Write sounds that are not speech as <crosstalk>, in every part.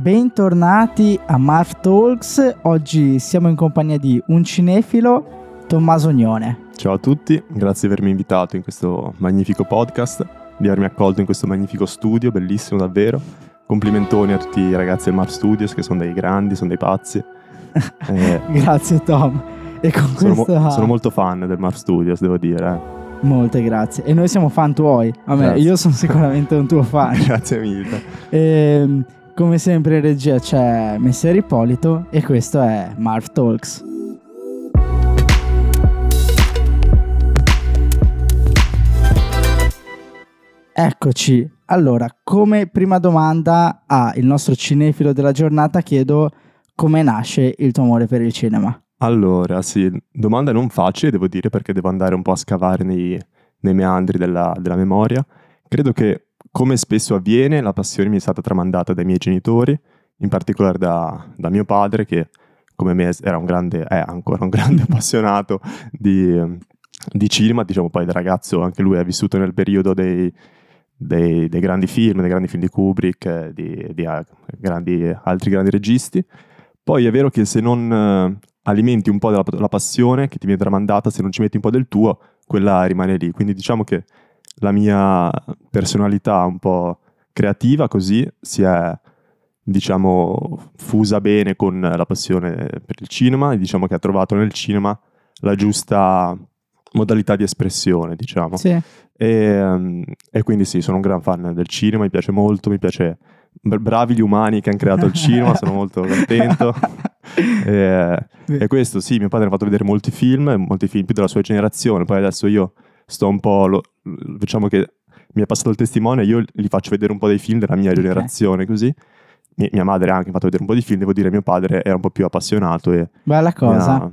Bentornati a Marv Talks, oggi siamo in compagnia di un cinefilo, Tommaso Ognone. Ciao a tutti, grazie di avermi invitato in questo magnifico podcast, di avermi accolto in questo magnifico studio, bellissimo davvero. Complimentoni a tutti i ragazzi del Marv Studios che sono dei grandi, sono dei pazzi. <laughs> Eh, grazie Tom. E con sono, questa... mo- sono molto fan del Marv Studios, devo dire. Eh. Molte grazie. E noi siamo fan tuoi. A me, io sono sicuramente un tuo fan. <laughs> grazie mille. Ehm, come sempre in regia c'è Messer Ippolito e questo è Marv Talks. Eccoci. Allora, come prima domanda al nostro cinefilo della giornata chiedo come nasce il tuo amore per il cinema. Allora, sì, domanda non facile, devo dire, perché devo andare un po' a scavare nei, nei meandri della, della, memoria. Credo che, come spesso avviene, la passione mi è stata tramandata dai miei genitori, in particolare da, da mio padre, che come me era un grande, è ancora un grande <laughs> appassionato di, di, cinema, diciamo poi da ragazzo anche lui ha vissuto nel periodo dei, dei, dei grandi film, dei grandi film di Kubrick, di, di grandi, altri grandi registi. Poi è vero che se non alimenti un po' della, la passione che ti viene tramandata, se non ci metti un po' del tuo, quella rimane lì. Quindi diciamo che la mia personalità un po' creativa così si è diciamo fusa bene con la passione per il cinema e diciamo che ha trovato nel cinema la giusta modalità di espressione, diciamo. Sì. E, e, quindi sì, sono un gran fan del cinema, mi piace molto, mi piace bravi gli umani che hanno creato il cinema, sono molto contento. <laughs> e, e, questo sì, mio padre ha fatto vedere molti film, molti film più della sua generazione, poi adesso io sto un po', lo, diciamo che mi è passato il testimone, io gli faccio vedere un po' dei film della mia okay. generazione, così. Mia, mia madre ha anche fatto vedere un po' di film, devo dire, mio padre era un po' più appassionato. E Bella cosa. Ha...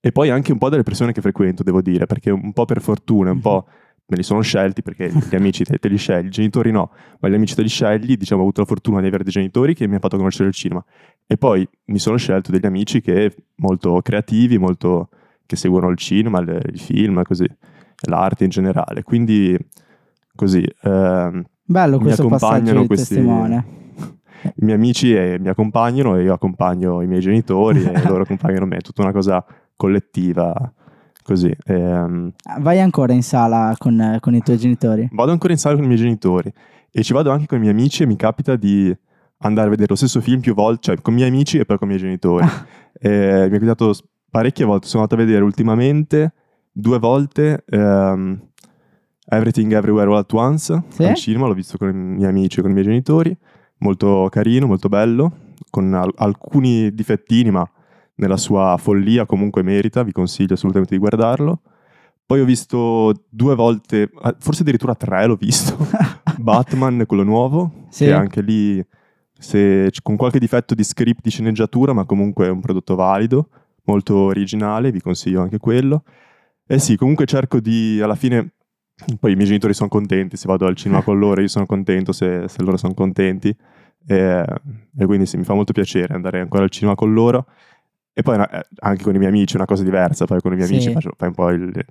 E poi anche un po' delle persone che frequento, devo dire, perché un po' per fortuna, un po' me li sono scelti perché gli amici te, te, li scegli, i genitori no, ma gli amici te li scegli, diciamo ho avuto la fortuna di avere dei genitori che mi hanno fatto conoscere il cinema e poi mi sono scelto degli amici che molto creativi, molto che seguono il cinema, le, i film, così, l'arte in generale, quindi così eh, Bello mi accompagnano questi testimone. <laughs> I miei amici e mi accompagnano e io accompagno i miei genitori e loro <laughs> accompagnano me, è tutta una cosa collettiva Così. Ehm... Vai ancora in sala con, con, i tuoi genitori? Vado ancora in sala con i miei genitori e ci vado anche con i miei amici e mi capita di andare a vedere lo stesso film più volte, cioè con i miei amici e poi con i miei genitori. Ah. mi è capitato parecchie volte, sono andato a vedere ultimamente due volte um, Everything Everywhere All At Once sì? al cinema, l'ho visto con i miei amici e con i miei genitori, molto carino, molto bello, con al- alcuni difettini ma nella sua follia comunque merita, vi consiglio assolutamente di guardarlo. Poi ho visto due volte, ah, forse addirittura tre l'ho visto, <laughs> Batman, quello nuovo, sì. che anche lì se, con qualche difetto di script, di sceneggiatura, ma comunque è un prodotto valido, molto originale, vi consiglio anche quello. E sì, comunque cerco di, alla fine, poi i miei genitori sono contenti, se vado al cinema con loro io sono contento, se, se loro sono contenti. E, e, quindi sì, mi fa molto piacere andare ancora al cinema con loro. E poi eh, anche con i miei amici è una cosa diversa, poi con i miei sì. amici faccio, fai un po' il,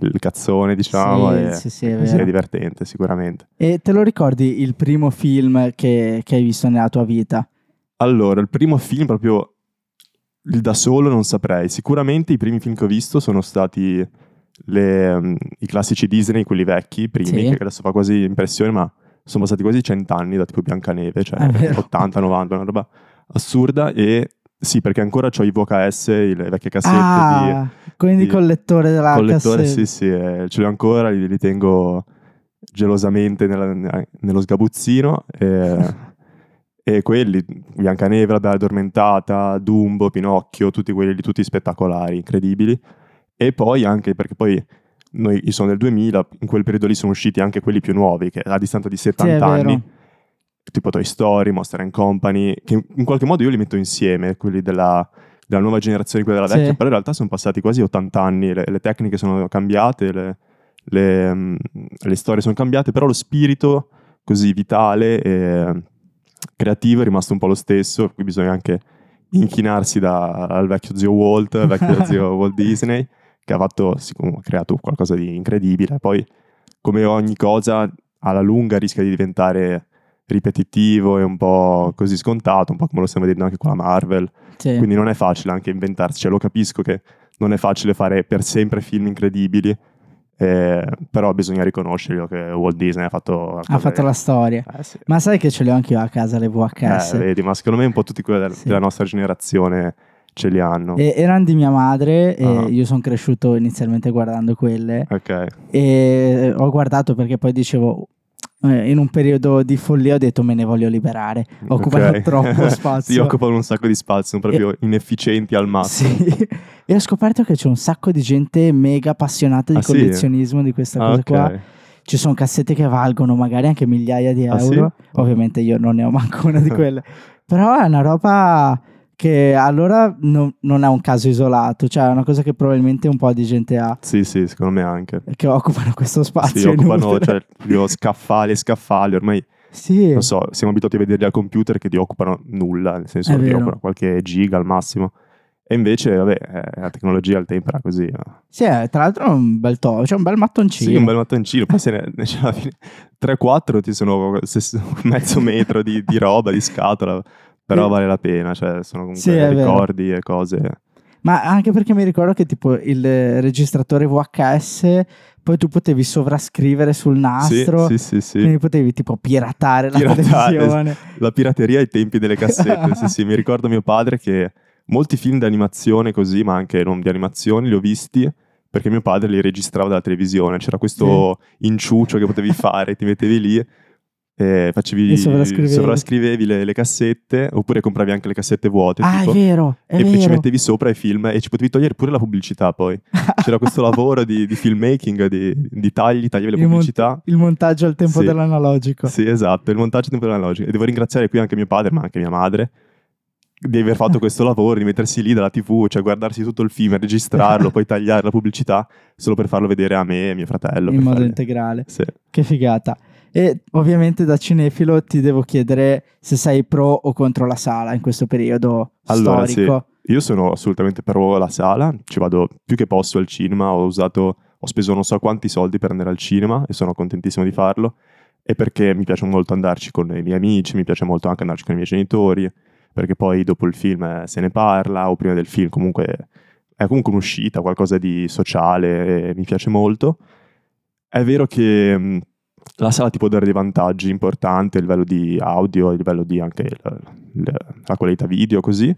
il cazzone, diciamo, sì, e sì, sì, è, è, divertente sicuramente. E te lo ricordi il primo film che, che, hai visto nella tua vita? Allora, il primo film proprio il da solo non saprei. Sicuramente i primi film che ho visto sono stati le, um, i classici Disney, quelli vecchi, primi, che adesso fa quasi impressione, ma sono passati quasi cent'anni da tipo Biancaneve, cioè 80-90, una roba assurda e sì, perché ancora ho i VHS, le vecchie cassette. Ah, di, quindi di collettore della collettore, cassetta. sì, sì, eh, ce li ho ancora, li, li tengo gelosamente nella, nello sgabuzzino. E, <laughs> e quelli, Biancaneve, la Bella Addormentata, Dumbo, Pinocchio, tutti quelli tutti spettacolari, incredibili. E poi anche perché poi noi, sono del 2000, in quel periodo lì sono usciti anche quelli più nuovi, che a distanza di 70 sì, anni tipo Toy Story, Monster and Company, che in qualche modo io li metto insieme, quelli della, della nuova generazione e quella della vecchia, sì. però in realtà sono passati quasi 80 anni, le, le tecniche sono cambiate, le, le, mm, le, storie sono cambiate, però lo spirito così vitale e creativo è rimasto un po' lo stesso, qui bisogna anche inchinarsi da, al vecchio zio Walt, al vecchio <laughs> zio Walt Disney, che ha, fatto, ha creato qualcosa di incredibile. Poi, come ogni cosa, alla lunga rischia di diventare ripetitivo e un po' così scontato, un po' come lo stiamo vedendo anche con la Marvel. Sì. Quindi non è facile anche inventarsi, cioè lo capisco che non è facile fare per sempre film incredibili, eh, però bisogna riconoscerlo che Walt Disney ha fatto... ha fatto la storia. Eh, sì. Ma sai che ce le ho anche io a casa le VHS? Eh, vedi, ma secondo me un po' tutti quelli del- Sì. della nostra generazione ce li hanno. E- erano di mia madre e Ah. io sono cresciuto inizialmente guardando quelle Ok, e ho guardato perché poi dicevo in un periodo di follia ho detto me ne voglio liberare occupano ok. <laughs> troppo spazio Sì, occupano un sacco di spazio, sono proprio inefficienti al massimo. Sì. e ho scoperto che c'è un sacco di gente mega appassionata di Ah, sì? collezionismo di questa Ah, cosa ok. qua ci sono cassette che valgono magari anche migliaia di Ah, euro sì? ovviamente io non ne ho manco una di <laughs> quelle però è una roba che allora non- non è un caso isolato cioè è una cosa che probabilmente un po' di gente ha Sì, sì, secondo me anche. che occupano questo spazio Sì, occupano cioè, scaffali e scaffali, ormai sì non so, siamo abituati a vederli al computer che ti occupano nulla, nel senso È che ti occupano qualche giga al massimo. E invece, vabbè, eh, la tecnologia al tempo era così. eh. Sì, eh, tra l'altro è un bel to, c'è un bel mattoncino Sì, un bel mattoncino, poi se ne, <laughs> cioè, alla fine 3-4 ti sono <laughs> mezzo metro di, di roba, di scatola, però vale la pena, cioè sono comunque Sì, ricordi e cose. Ma anche perché mi ricordo che tipo il registratore VHS poi tu potevi sovrascrivere sul nastro, Sì, sì, sì, quindi potevi tipo piratare la Piratare, televisione. <laughs> La pirateria ai tempi delle cassette, sì, <laughs> sì, mi ricordo mio padre che molti film di animazione così, ma anche non di animazione, li ho visti perché mio padre li registrava dalla televisione, c'era questo inciuccio che potevi fare, ti mettevi lì e facevi, sovrascrivevi. sovrascrivevi le, le cassette, oppure compravi anche le cassette vuote, Ah, tipo, è vero, è e poi ci vero. mettevi sopra i film e ci potevi togliere pure la pubblicità poi. <laughs> C'era questo lavoro di, di filmmaking, di, di tagli, tagliavi le Il pubblicità. Il montaggio al tempo Sì. dell'analogico. Sì, esatto, il montaggio tempo analogico. E devo ringraziare qui anche mio padre, ma anche mia madre, di aver fatto <laughs> questo lavoro, di mettersi lì dalla TV, cioè guardarsi tutto il film, registrarlo, <laughs> poi tagliare la pubblicità solo per farlo vedere a me e mio fratello. in modo fargli- integrale. Sì. Che figata. E ovviamente da cinefilo ti devo chiedere se sei pro o contro la sala in questo periodo Allora, storico. Io sono assolutamente pro la sala, ci vado più che posso al cinema, ho usato, ho speso non so quanti soldi per andare al cinema e sono contentissimo di farlo. E perché mi piace molto andarci con i miei amici, mi piace molto anche andarci con i miei genitori, perché poi dopo il film eh, se ne parla, o prima del film comunque è comunque un'uscita, qualcosa di sociale, e mi piace molto. È vero che la sala ti può dare dei vantaggi importanti a livello di audio, a livello di anche la, la- qualità video, così.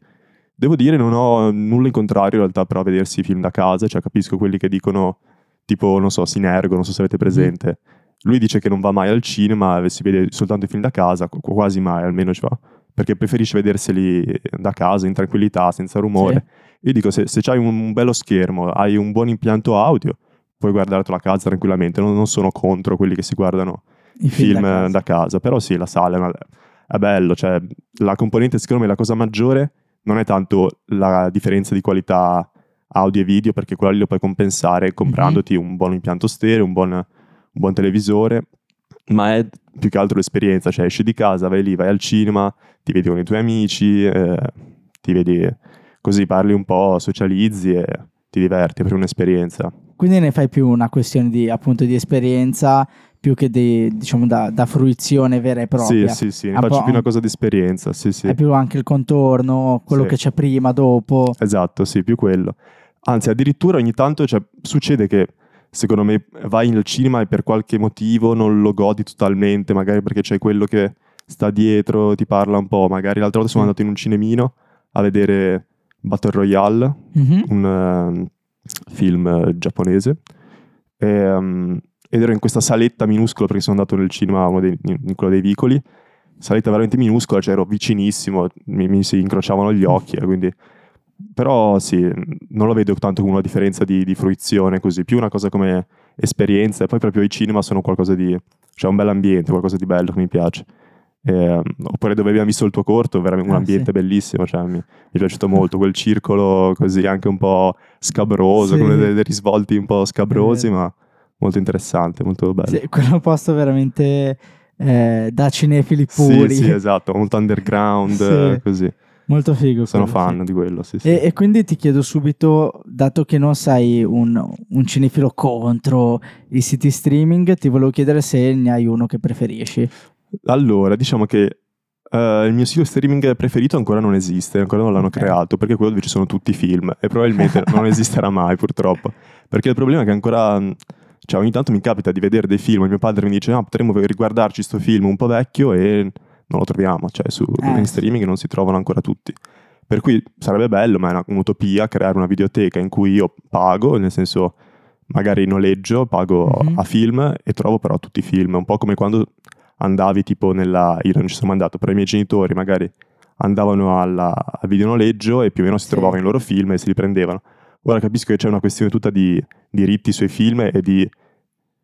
Devo dire, non ho nulla in contrario in realtà però a vedersi i film da casa, cioè capisco quelli che dicono tipo, non so, Sinergo, non so se avete presente. Lui dice che non va mai al cinema, si vede soltanto i film da casa, qu- quasi mai almeno ci va, perché preferisce vederseli da casa in tranquillità, senza rumore. Io dico, se, se hai un bello schermo, hai un buon impianto audio, puoi guardartelo a casa tranquillamente. Non, non sono contro quelli che si guardano I film, da casa. da casa. Però sì, la sala è, bello, cioè la componente secondo me la cosa maggiore non è tanto la differenza di qualità audio e video, perché quella lì lo puoi compensare comprandoti un buon impianto stereo, un buon, un buon televisore, ma è più che altro l'esperienza, cioè esci di casa, vai lì, vai al cinema, ti vedi con i tuoi amici, eh, ti vedi così, parli un po', socializzi e ti diverti, proprio un'esperienza. Quindi ne fai più una questione di appunto di esperienza più che di, diciamo da, da fruizione vera e propria. Sì, sì, sì, ne faccio più una cosa di esperienza, sì, sì. È più anche il contorno, quello Sì. che c'è prima, dopo. Esatto, sì, più quello. Anzi, addirittura ogni tanto cioè, succede che secondo me vai al cinema e per qualche motivo non lo godi totalmente, magari perché c'è quello che sta dietro, ti parla un po'. Magari l'altra volta sono andato in un cinemino a vedere Battle Royale, Mhm. un ehm, film eh, giapponese. E, ehm, ed ero in questa saletta minuscola perché sono andato nel cinema, dei, in quello dei vicoli. Saletta veramente minuscola, cioè ero vicinissimo, mi, mi si incrociavano gli occhi, eh, quindi... Però sì, non lo vedo tanto come una differenza di, di fruizione così, più una cosa come esperienza. E poi proprio i cinema sono qualcosa di... cioè un bel ambiente, qualcosa di bello che mi piace. E, oppure dove abbiamo visto il tuo corto, veramente un Ah, ambiente sì. bellissimo, cioè mi, mi è piaciuto molto quel circolo così anche un po' scabroso, Sì. con dei, dei risvolti un po' scabrosi, È ma molto interessante, molto bello. Sì, quello posto veramente eh, da cinefili Sì, puri. sì, esatto, molto underground, <laughs> Sì. eh, così. Molto figo. Sono quello, fan sì. di quello, sì, sì. E, e quindi ti chiedo subito, dato che non sei un, un cinefilo contro i siti streaming, ti volevo chiedere se ne hai uno che preferisci. Allora, diciamo che eh, il mio sito streaming preferito ancora non esiste, ancora non l'hanno Ok. creato, perché è quello dove ci sono tutti i film e probabilmente <laughs> non esisterà mai purtroppo. Perché il problema è che ancora, cioè ogni tanto mi capita di vedere dei film e mio padre mi dice ah potremmo riguardarci sto film un po' vecchio e non lo troviamo, cioè su Eh. in streaming non si trovano ancora tutti. Per cui sarebbe bello, ma è una- un'utopia creare una videoteca in cui io pago, nel senso magari noleggio, pago Mhm. a film e trovo però tutti i film, un po' come quando andavi tipo nella... io non ci sono andato, però i miei genitori magari andavano alla, al videonoleggio e più o meno si Sì. trovavano i loro film e se li prendevano. Ora capisco che c'è una questione tutta di diritti sui film e di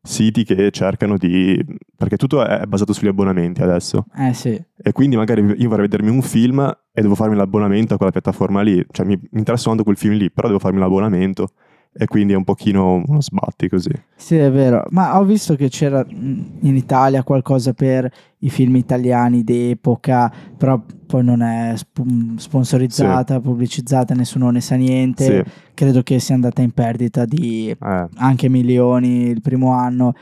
siti che cercano di... perché tutto è basato sugli abbonamenti adesso Eh sì, e quindi magari io vorrei vedermi un film e devo farmi l'abbonamento a quella piattaforma lì, cioè mi, mi interessa tanto quel film lì, però devo farmi l'abbonamento e quindi è un pochino uno sbatti così. sì è vero, ma ho visto che c'era in Italia qualcosa per i film italiani d'epoca, però poi non è sp- sponsorizzata, pubblicizzata, nessuno ne sa niente, Sì, credo che sia andata in perdita di eh, anche milioni il primo anno,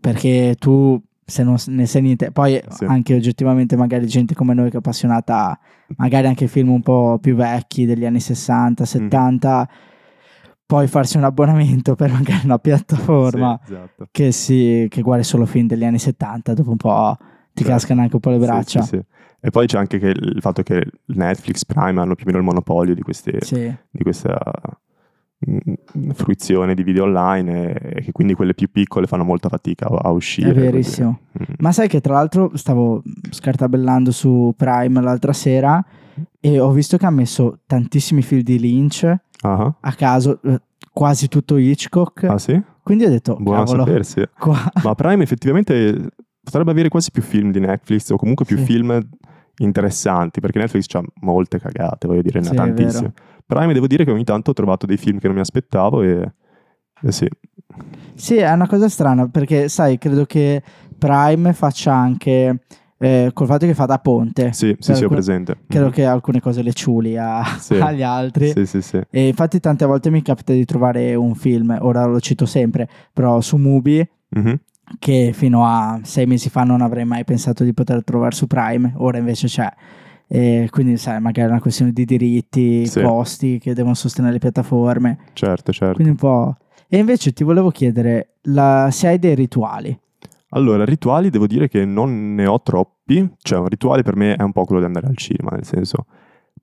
perché tu se non ne sai niente, poi Sì. anche oggettivamente magari gente come noi che è appassionata magari anche film un po' più vecchi degli anni 60, Mhm. 70, poi farsi un abbonamento <laughs> per magari una piattaforma sì, esatto. che, si, che guardi solo film degli anni 70, dopo un po' ti Certo. cascano anche un po' le braccia. sì, sì. E poi c'è anche che il fatto che Netflix, Prime hanno più o meno il monopolio di, questi, Sì. di questa mm, fruizione di video online e, e che quindi quelle più piccole fanno molta fatica a, a uscire. È verissimo. Mm. Ma sai che tra l'altro stavo scartabellando su Prime l'altra sera e ho visto che ha messo tantissimi film di Lynch Ah, a caso, eh, quasi tutto Hitchcock. ah sì? Quindi ho detto, Buono cavolo, sapersi. qua... <laughs> Ma Prime effettivamente potrebbe avere quasi più film di Netflix o comunque più Sì. film interessanti perché Netflix ha molte cagate, voglio dire, ne ha Sì, tantissime. Prime devo dire che ogni tanto ho trovato dei film che non mi aspettavo e, e sì, Sì, è una cosa strana perché, sai, credo che Prime faccia anche, eh, col fatto che fa da ponte, sì, sì, Per sì, ho presente. credo Mhm. che alcune cose le ciuli a- <laughs> Sì. <laughs> agli altri. Sì, sì, sì. E infatti tante volte mi capita di trovare un film, ora lo cito sempre, però su Mubi, Mhm. che fino a sei mesi fa non avrei mai pensato di poter trovare su Prime, ora invece c'è. E quindi, sai, magari è una questione di diritti, Sì. costi che devono sostenere le piattaforme. Certo, certo. Quindi un po'. E invece ti volevo chiedere la- se hai dei rituali. Allora, rituali devo dire che non ne ho troppi, cioè un rituale per me è un po' quello di andare al cinema, nel senso.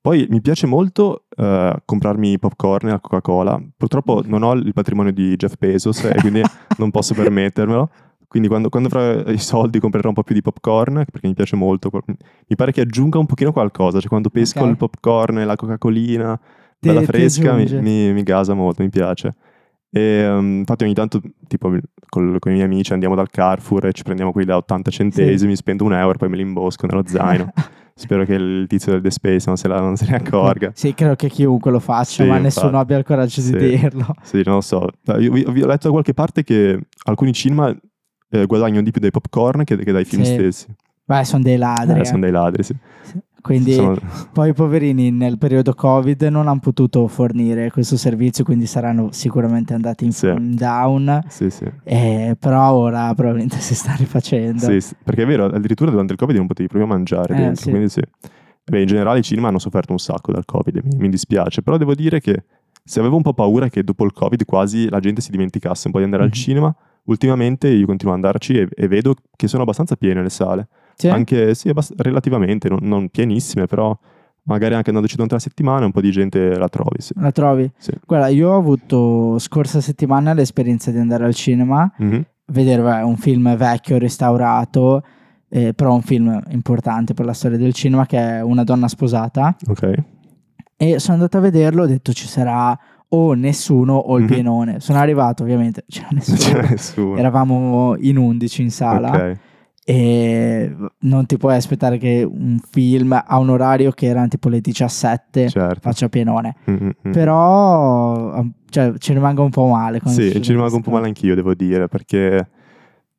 Poi mi piace molto eh, comprarmi popcorn e la Coca-Cola. Purtroppo non ho il patrimonio di Jeff Bezos e quindi <laughs> non posso permettermelo. Quindi quando, quando avrò i soldi comprerò un po' più di popcorn perché mi piace molto. Mi pare che aggiunga un pochino qualcosa, cioè quando pesco Ok. il popcorn e la Coca-Colina, Ti- bella fresca, mi, mi- mi gasa molto, mi piace. E um, infatti ogni tanto, tipo, col- con i miei amici andiamo dal Carrefour e ci prendiamo quelli da 80 centesimi, spendo un euro, poi me li imbosco nello zaino. <laughs> Spero che il tizio del The Space non se, la- non se ne accorga. Sì, credo che chiunque lo faccia, Sì, ma infatti. nessuno abbia il coraggio Sì. di dirlo. Sì, non lo so. Io, io- io ho letto da qualche parte che alcuni cinema eh, guadagnano di più dai popcorn che, che dai film Sì. stessi. Beh, sono dei ladri. Eh, eh. sono dei ladri, sì. Quindi Sono- poi i poverini nel periodo Covid non hanno potuto fornire questo servizio, quindi saranno sicuramente andati in, Sì. down. Sì, sì. eh, però ora probabilmente <laughs> si sta rifacendo. Sì, perché è vero, addirittura durante il Covid non potevi proprio mangiare Eh, dentro, sì. quindi sì. Beh, in generale i cinema hanno sofferto un sacco dal Covid, mi, mi dispiace, però devo dire che se avevo un po' paura che dopo il Covid quasi la gente si dimenticasse un po' di andare Mhm. al cinema, ultimamente io continuo ad andarci e, e vedo che sono abbastanza piene le sale. Sì? Anche, sì, abbast- relativamente, non, non pienissime, però magari anche andandoci durante la settimana un po' di gente la trovi, sì. La trovi? Sì. Guarda, io ho avuto scorsa settimana l'esperienza di andare al cinema, Mhm. vedere beh, un film vecchio, restaurato, eh, però un film importante per la storia del cinema che è Una donna sposata. Ok. E sono andato a vederlo, ho detto ci sarà o nessuno o il pienone. Sono arrivato, ovviamente, c'era <laughs> nessuno. c'era nessuno. Eravamo in 11 in sala Ok. E non ti puoi aspettare che un film a un orario che erano tipo le 17 Certo. faccia pienone. Mm, mm, mm. Però cioè, ci rimango un po' male. Sì, ci rimango un po' male anch'io, devo dire, perché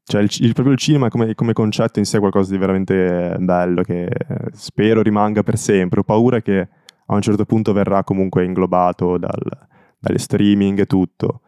cioè, il, il- proprio il cinema come, come concetto in sé è qualcosa di veramente bello che spero rimanga per sempre. Ho paura che a un certo punto verrà comunque inglobato dal, dalle streaming e tutto.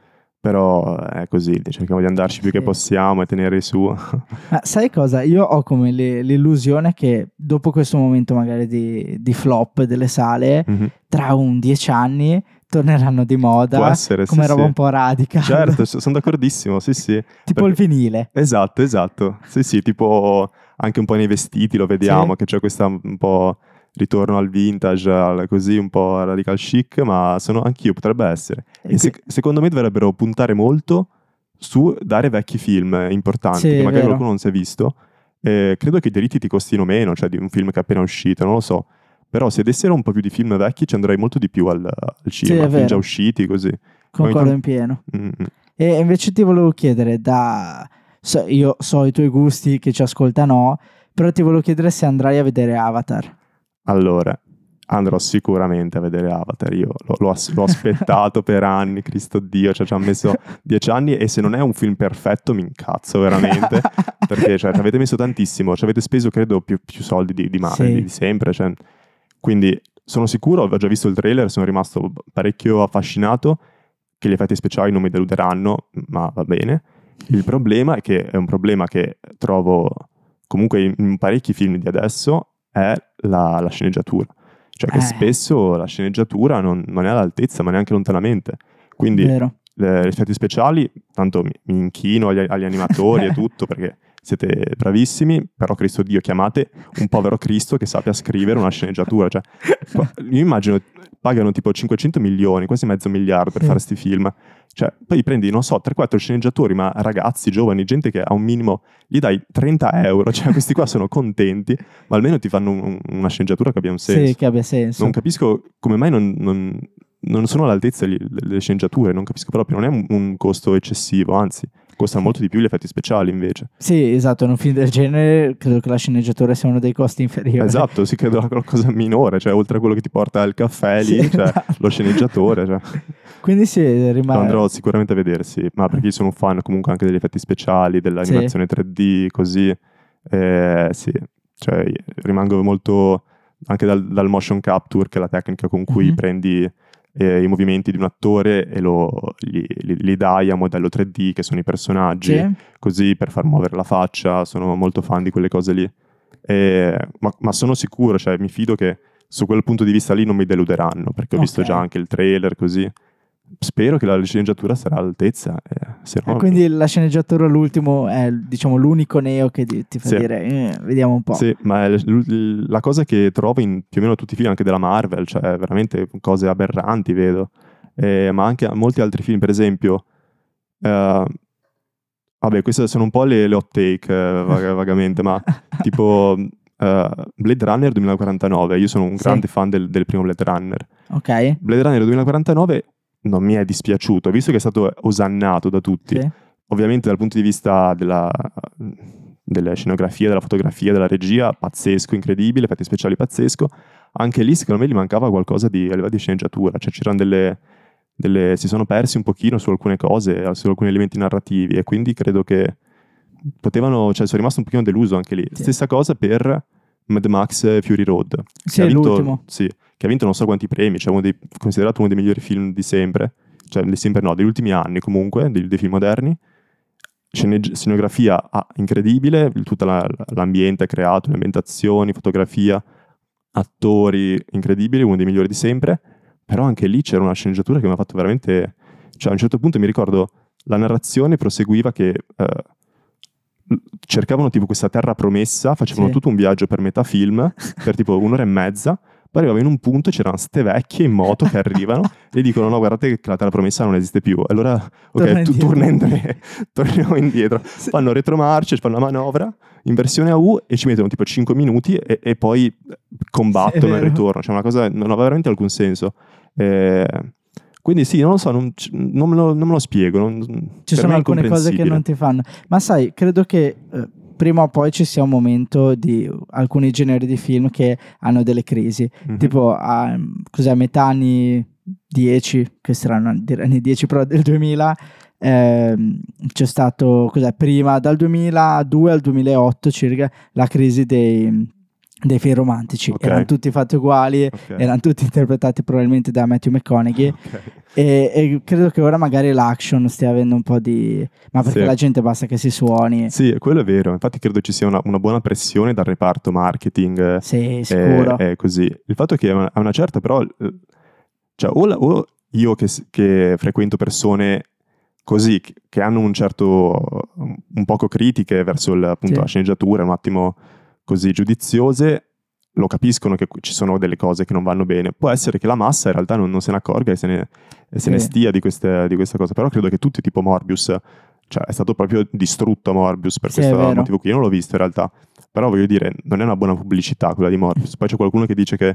Però è così, cerchiamo di andarci più Sì. che possiamo e tenere su. Ma sai cosa? Io ho come le- l'illusione che dopo questo momento magari di, di flop delle sale, Mhm. tra un dieci anni torneranno di moda Può essere, sì, come roba sì. un po' radical. Certo, sono d'accordissimo, sì sì. tipo il perché- vinile. Esatto, esatto. Sì, sì, tipo anche un po' nei vestiti lo vediamo, Sì. che c'è questa un po' ritorno al vintage, al- così un po' radical chic, ma sono anch'io, potrebbe essere. E se- secondo me dovrebbero puntare molto su dare vecchi film importanti, Sì, che magari qualcuno non si è visto. Eh, credo che i diritti ti costino meno, cioè di un film che è appena uscito, non lo so. Però se dessero un po' più di film vecchi ci andrei molto di più al, al cinema, è film già usciti così. Concordo in pieno. Mm, mm. E invece ti volevo chiedere, da... so- io so i tuoi gusti, che ci ascolta no, però ti volevo chiedere se andrai a vedere Avatar. Allora, andrò sicuramente a vedere Avatar. Io l'ho, l'ho l'ho aspettato per anni, Cristo Dio, cioè ci ha messo dieci anni e se non è un film perfetto mi incazzo veramente. perché cioè, ci avete messo tantissimo, ci avete speso credo più, più soldi di, di, ma- Sì. di- sempre. cioè. Quindi sono sicuro, ho già visto il trailer, sono rimasto parecchio affascinato che gli effetti speciali non mi deluderanno, ma va bene. Il problema è che è un problema che trovo comunque in parecchi film di adesso è la, la sceneggiatura. Cioè che Eh. spesso la sceneggiatura non, non è all'altezza, ma neanche lontanamente. Quindi gli effetti speciali, tanto mi, mi inchino agli, agli animatori e <laughs> tutto perché siete bravissimi, però Cristo Dio chiamate un povero Cristo che sappia scrivere una sceneggiatura. Cioè, io immagino pagano tipo 500 milioni, quasi mezzo miliardo per Sì. fare questi film. Cioè, poi prendi, non so, 3-4 sceneggiatori, ma ragazzi, giovani, gente che ha un minimo, gli dai 30 euro, cioè questi qua sono contenti, ma almeno ti fanno un- una sceneggiatura che abbia un senso. Sì, che abbia senso. Non capisco come mai non, non- non sono all'altezza gli- le sceneggiature, non capisco proprio, non è un, un costo eccessivo, anzi, costano molto di più gli effetti speciali invece. Sì, esatto, in un film del genere credo che la sceneggiatura sia uno dei costi inferiori. Esatto, si credo una cosa minore, cioè oltre a quello che ti porta il caffè lì, Sì, cioè, esatto. lo sceneggiatore, cioè. <laughs> Quindi sì, lo rimane... andrò sicuramente a vedersi, ma perché io sono un fan comunque anche degli effetti speciali, dell'animazione 3D, così, eh, sì, cioè rimango molto anche dal, dal motion capture, che è la tecnica con cui Mhm. prendi eh, i movimenti di un attore e lo, gli, li, li dai a modello 3D, che sono i personaggi, Sì? così per far muovere la faccia, sono molto fan di quelle cose lì. E- ma, ma sono sicuro, cioè mi fido che su quel punto di vista lì non mi deluderanno, perché ho visto Ok. già anche il trailer così. Spero che la sceneggiatura sarà all'altezza, eh, se no... E quindi la sceneggiatura l'ultimo è diciamo l'unico neo che ti fa Sì. dire "Eh, vediamo un po'. Sì, ma è la cosa che trovo in più o meno tutti i film anche della Marvel, cioè veramente cose aberranti, vedo. Eh, ma anche a molti altri film, per esempio... eh, vabbè, queste sono un po' le, le hot take, eh, vag- <laughs> vagamente, ma tipo eh, Blade Runner 2049, io sono un Sì. grande fan del, del primo Blade Runner. Ok? Blade Runner 2049 non mi è dispiaciuto, visto che è stato osannato da tutti. Sì. Ovviamente dal punto di vista della, della scenografia, della fotografia, della regia, pazzesco, incredibile, effetti speciali pazzesco. Anche lì secondo me gli mancava qualcosa di, a livello di sceneggiatura, cioè c'erano delle, delle- si sono persi un pochino su alcune cose, su alcuni elementi narrativi e quindi credo che potevano, cioè sono rimasto un pochino deluso anche lì. Sì. Stessa cosa per Mad Max Fury Road. Sì, che ha vinto- l'ultimo. sì, che ha vinto non so quanti premi, cioè uno dei- considerato uno dei migliori film di sempre, cioè di sempre no, degli ultimi anni comunque, dei, dei film moderni. Sceneggi- scenografia ah, incredibile, tutto l'ambiente creato, le ambientazioni, fotografia, attori incredibili, uno dei migliori di sempre, però anche lì c'era una sceneggiatura che mi ha fatto veramente... Cioè a un certo punto mi ricordo la narrazione proseguiva che eh, cercavano tipo questa terra promessa, facevano Sì. tutto un viaggio per metà film, per tipo un'ora e mezza, poi arrivava in un punto c'erano ste vecchie in moto che arrivano <laughs> e dicono no guardate che la terra promessa non esiste più. Allora ok, tu torna indietro, <laughs> torniamo indietro. Fanno retromarcia, fanno la manovra in versione AU e ci mettono tipo 5 minuti e, e poi combattono Sì, il ritorno. Cioè una cosa non aveva veramente alcun senso. Eh, quindi sì, non lo so, non, non me, lo, non me lo spiego. non- Ci sono alcune cose che non ti fanno. Ma sai, credo che eh, prima o poi ci sia un momento di alcuni generi di film che hanno delle crisi. Mhm. Tipo a, cos'è, metà anni 10, che saranno anni 10 però del 2000, ehm, c'è stato, cos'è, prima dal 2002 al 2008 circa, la crisi dei, dei film romantici. Ok. Erano tutti fatti uguali, Ok. erano tutti interpretati probabilmente da Matthew McConaughey. Ok. E, e credo che ora magari l'action stia avendo un po' di. Ma perché Sì. la gente basta che si suoni. Sì, quello è vero. Infatti credo ci sia una, una buona pressione dal reparto marketing. eh, Sì, sicuro. è così. Il fatto è che a una, certa però, eh, cioè o, la- o io che, che frequento persone così, che, che hanno un certo, un poco critiche verso il- appunto, Sì. la sceneggiatura, un attimo così giudiziose, lo capiscono che ci sono delle cose che non vanno bene. Può essere che la massa in realtà non, non se ne accorga e se ne, e se ne stia di, queste, di questa cosa. Però credo che tutti, tipo Morbius, cioè è stato proprio distrutto Morbius per Sì, questo motivo qui. Io non l'ho visto in realtà. Però voglio dire, non è una buona pubblicità quella di Morbius. Poi c'è qualcuno che dice che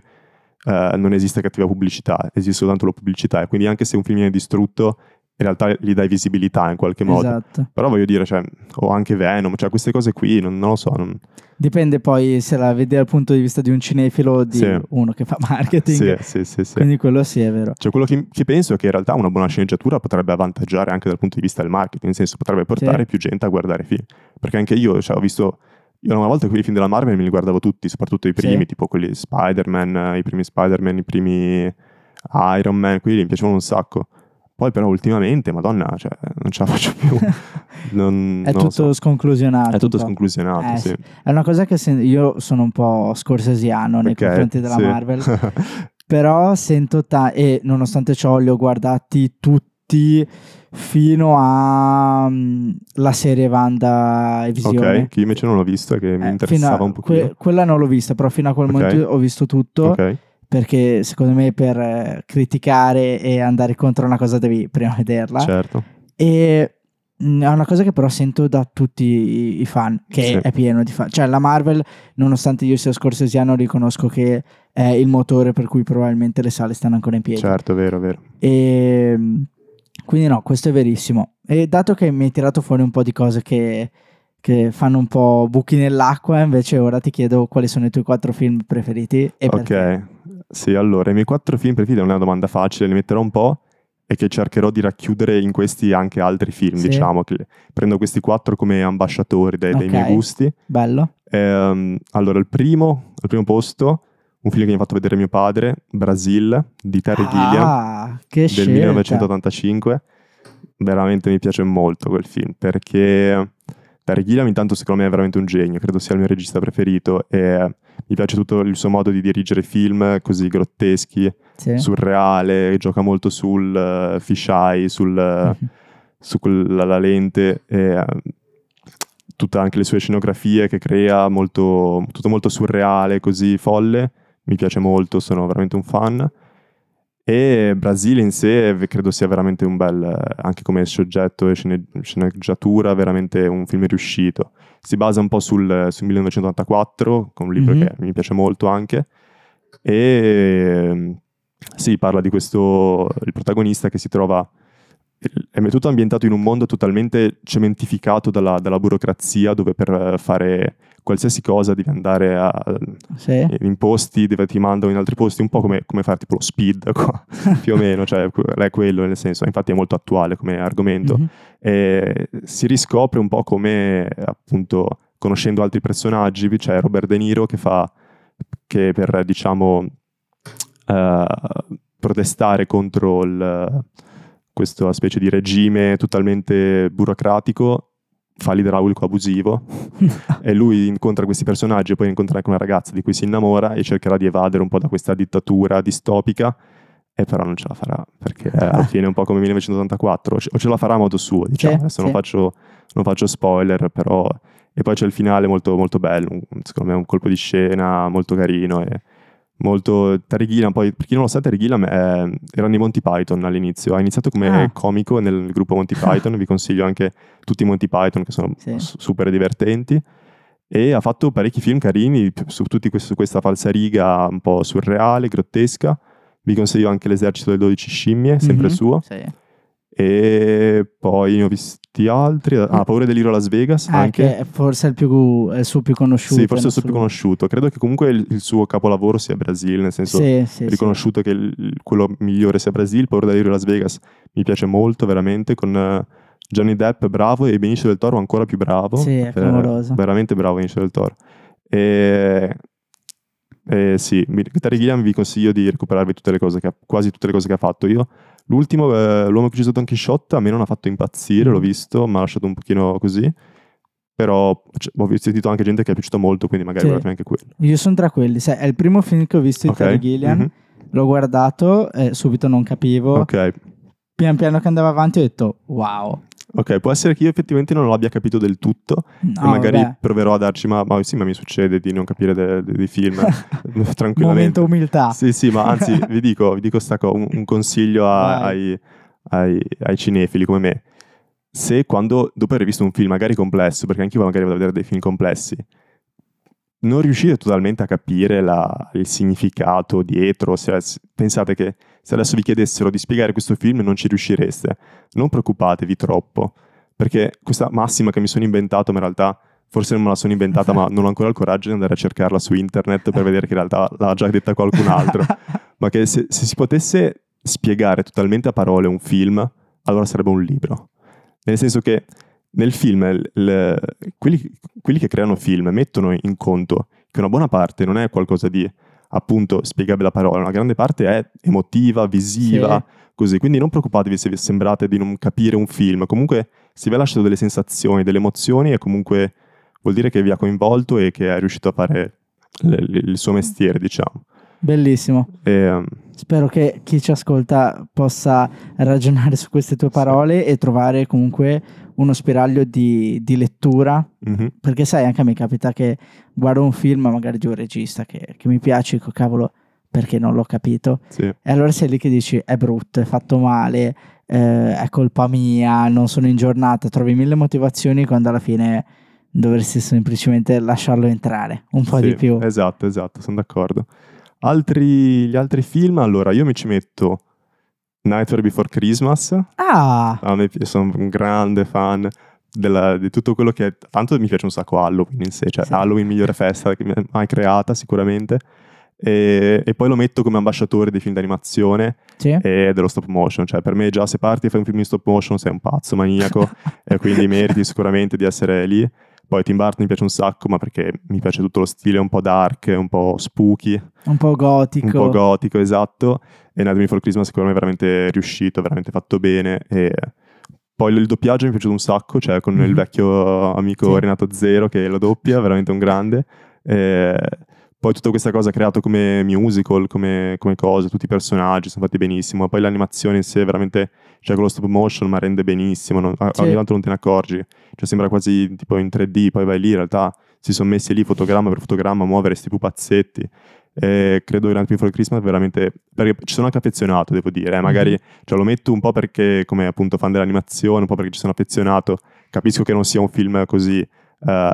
eh, non esiste cattiva pubblicità, esiste soltanto la pubblicità. E quindi anche se un film viene distrutto, in realtà gli dai visibilità in qualche modo. Esatto. Però voglio dire, cioè, o anche Venom, cioè queste cose qui, non, non lo so. non- Dipende poi se la vedi dal punto di vista di un cinefilo o di Sì. uno che fa marketing. Sì, sì, sì. Quindi quello sì è vero. Cioè, quello che, che penso è che in realtà una buona sceneggiatura potrebbe avvantaggiare anche dal punto di vista del marketing, nel senso potrebbe portare Sì. più gente a guardare film. Perché anche io, cioè, ho visto. Io una volta quei film della Marvel me li guardavo tutti, soprattutto i primi, tipo quelli Spider-Man, eh, i primi Spider-Man, i primi Iron Man, quelli mi piacevano un sacco. Poi però ultimamente, madonna, cioè, non ce la faccio più. <laughs> Non, È non tutto so. sconclusionato. È tutto sconclusionato, Eh, sì. È una cosa che sen- io sono un po' scorsesiano nei Ok, confronti della sì. Marvel. <laughs> Però sento ta- e nonostante ciò li ho guardati tutti fino a mm, la serie Wanda e Visione. ok, che invece non l'ho visto e che mi Eh, interessava a- un pochino. que- quella non l'ho vista, però fino a quel Ok. momento ho visto tutto ok, perché secondo me per eh, criticare e andare contro una cosa devi prima vederla. certo. E mh, è una cosa che però sento da tutti i, fan, che Sì. è pieno di fan. Cioè la Marvel, nonostante io sia scorsesiano, riconosco che è il motore per cui probabilmente le sale stanno ancora in piedi. Certo, vero, vero. E mh, quindi no, questo è verissimo. E dato che mi hai tirato fuori un po' di cose che, che fanno un po' buchi nell'acqua, invece ora ti chiedo quali sono i tuoi quattro film preferiti e perché. Ok, sì, allora, i miei quattro film preferiti è una domanda facile, ne metterò un po' e che cercherò di racchiudere in questi anche altri film, Sì. diciamo, che prendo questi quattro come ambasciatori dei, dei Ok. miei gusti. Bello. Ehm, allora, il primo, al primo posto, un film che mi ha fatto vedere mio padre, Brasil, di Terry Gilliam, Ah, che del scelta. 1985. Veramente mi piace molto quel film perché Terry Gilliam intanto secondo me è veramente un genio, credo sia il mio regista preferito e mi piace tutto il suo modo di dirigere film così grotteschi, Sì. surreale, gioca molto sul uh, fisheye, sul, eh, Mhm. su quella la lente e eh, tutte anche le sue scenografie che crea, molto, tutto molto surreale, così folle, mi piace molto, sono veramente un fan. E Brasile in sé credo sia veramente un bel, anche come soggetto e scene- sceneggiatura, veramente un film riuscito. Si basa un po' sul, sul 1984, con un libro Mhm. che mi piace molto anche, e sì, parla di questo, il protagonista che si trova, è tutto ambientato in un mondo totalmente cementificato dalla, dalla burocrazia, dove per fare qualsiasi cosa devi andare a, Sì. in posti, dove ti mandano in altri posti, un po' come, come fare tipo lo speed <laughs> qua, più o meno, cioè è quello nel senso, infatti è molto attuale come argomento. Mhm. E si riscopre un po' come appunto conoscendo altri personaggi, c'è Robert De Niro che fa che per diciamo eh, protestare contro il- questa specie di regime totalmente burocratico fa l'idraulico abusivo <laughs> e lui incontra questi personaggi e poi incontra anche una ragazza di cui si innamora e cercherà di evadere un po' da questa dittatura distopica e però non ce la farà perché eh, <laughs> alla fine è un po' come 1984 o ce- la farà a modo suo diciamo Sì, adesso sì. non, faccio, non faccio spoiler però e poi c'è il finale molto, molto bello secondo me un colpo di scena molto carino e molto Terry Gilliam poi per chi non lo sa Terry Gilliam è, era nei Monty Python all'inizio ha iniziato come Ah. comico nel gruppo Monty Python vi consiglio anche tutti i Monty Python che sono Sì. su- super divertenti e ha fatto parecchi film carini su su questa falsariga un po' surreale, grottesca. Vi consiglio anche L'esercito delle 12 scimmie, sempre Mhm. suo. Sì. E poi ne ho visti altri. Ah, Paura dell'Iro Las Vegas Ah, anche. che forse è il, più, è il suo più conosciuto. Sì, forse è il suo più conosciuto. Credo che comunque il, il suo capolavoro sia Brasil, nel senso Sì, sì, è sì. riconosciuto che il- quello migliore sia Brasil. Paura dell'Iro Las Vegas mi piace molto, veramente, con eh, Johnny Depp bravo e Benicio del Toro ancora più bravo. Sì, è Eh, clamoroso. veramente bravo Benicio del Toro. E Eh, sì, Terry Gilliam vi consiglio di recuperarvi tutte le cose che ha, quasi tutte le cose che ha fatto io. L'ultimo, eh, L'uomo che ucciso Don Chisciotte, a me non ha fatto impazzire, l'ho visto, mi ha lasciato un pochino così. Però cioè, ho sentito anche gente che è piaciuto molto, quindi magari Sì. guardatevi anche quello. Io sono tra quelli. Sai, è il primo film che ho visto di Ok, Terry Gilliam. mhm. L'ho guardato e subito non capivo. Ok, Pian piano che andava avanti ho detto wow. Ok, può essere che io effettivamente non l'abbia capito del tutto No, e magari vabbè. proverò a darci, ma, ma sì, ma mi succede di non capire de- de- dei film <laughs> <laughs> tranquillamente. Momento umiltà. Sì, sì, ma anzi, <laughs> vi dico, vi dico co- un, un consiglio a- ai, ai, ai cinefili come me. Se quando, dopo aver visto un film magari complesso, perché anche io magari vado a vedere dei film complessi, non riuscite totalmente a capire la- il significato dietro, se- pensate che se adesso vi chiedessero di spiegare questo film non ci riuscireste, non preoccupatevi troppo, perché questa massima che mi sono inventato, ma in realtà forse non me la sono inventata, ma non ho ancora il coraggio di andare a cercarla su internet per vedere che in realtà l'ha già detta qualcun altro, <laughs> ma che se, se si potesse spiegare totalmente a parole un film, allora sarebbe un libro. Nel senso che nel film il- il- quelli, quelli che creano film mettono in conto che una buona parte non è qualcosa di appunto spiegabile a parole, una grande parte è emotiva, visiva, così. Quindi non preoccupatevi se vi sembrate di non capire un film, comunque se vi ha lasciato delle sensazioni, delle emozioni e comunque vuol dire che vi ha coinvolto e che è riuscito a fare l- l- il suo mestiere, diciamo. Bellissimo. E, um, Spero che chi ci ascolta possa ragionare su queste tue parole e trovare comunque uno spiraglio di, di lettura. mhm, Perché sai, anche a me capita che guardo un film magari di un regista che, che mi piace, dico cavolo, perché non l'ho capito. sì. E allora sei lì che dici è brutto, è fatto male, eh, è colpa mia, non sono in giornata, trovi mille motivazioni quando alla fine dovresti semplicemente lasciarlo entrare un po' Sì, di più. Esatto, esatto, sono d'accordo. Altri, gli altri film, allora io mi ci metto Nightmare Before Christmas, Ah, a me sono un grande fan della- di tutto quello che tanto mi piace un sacco Halloween in sé, cioè Sì. Halloween migliore festa che mi è mai creata sicuramente, e, e poi lo metto come ambasciatore dei film d'animazione sì. e dello stop motion, cioè per me già se parti e fai un film in stop motion sei un pazzo maniaco <laughs> e quindi meriti sicuramente di essere lì. Poi Tim Burton mi piace un sacco, ma perché mi piace tutto lo stile un po' dark, un po' spooky, un po' gotico. un po' gotico, esatto. E Nightmare Before Christmas secondo me è veramente riuscito, veramente fatto bene. E poi il doppiaggio mi è piaciuto un sacco, cioè con il Mhm. vecchio amico Sì. Renato Zero che lo doppia, veramente un grande. E poi tutta questa cosa creato come musical, come, come cose, tutti i personaggi sono fatti benissimo. Poi l'animazione in sé veramente, cioè con lo stop motion, ma rende benissimo. non- Sì. Ogni tanto non te ne accorgi. Cioè sembra quasi tipo in 3D, poi vai lì, in realtà si sono messi lì fotogramma per fotogramma a muovere sti pupazzetti. E credo che Nightmare Before Christmas veramente perché ci sono anche affezionato devo dire eh, magari Mhm. cioè, lo metto un po' perché come appunto fan dell'animazione un po' perché ci sono affezionato capisco che non sia un film così eh,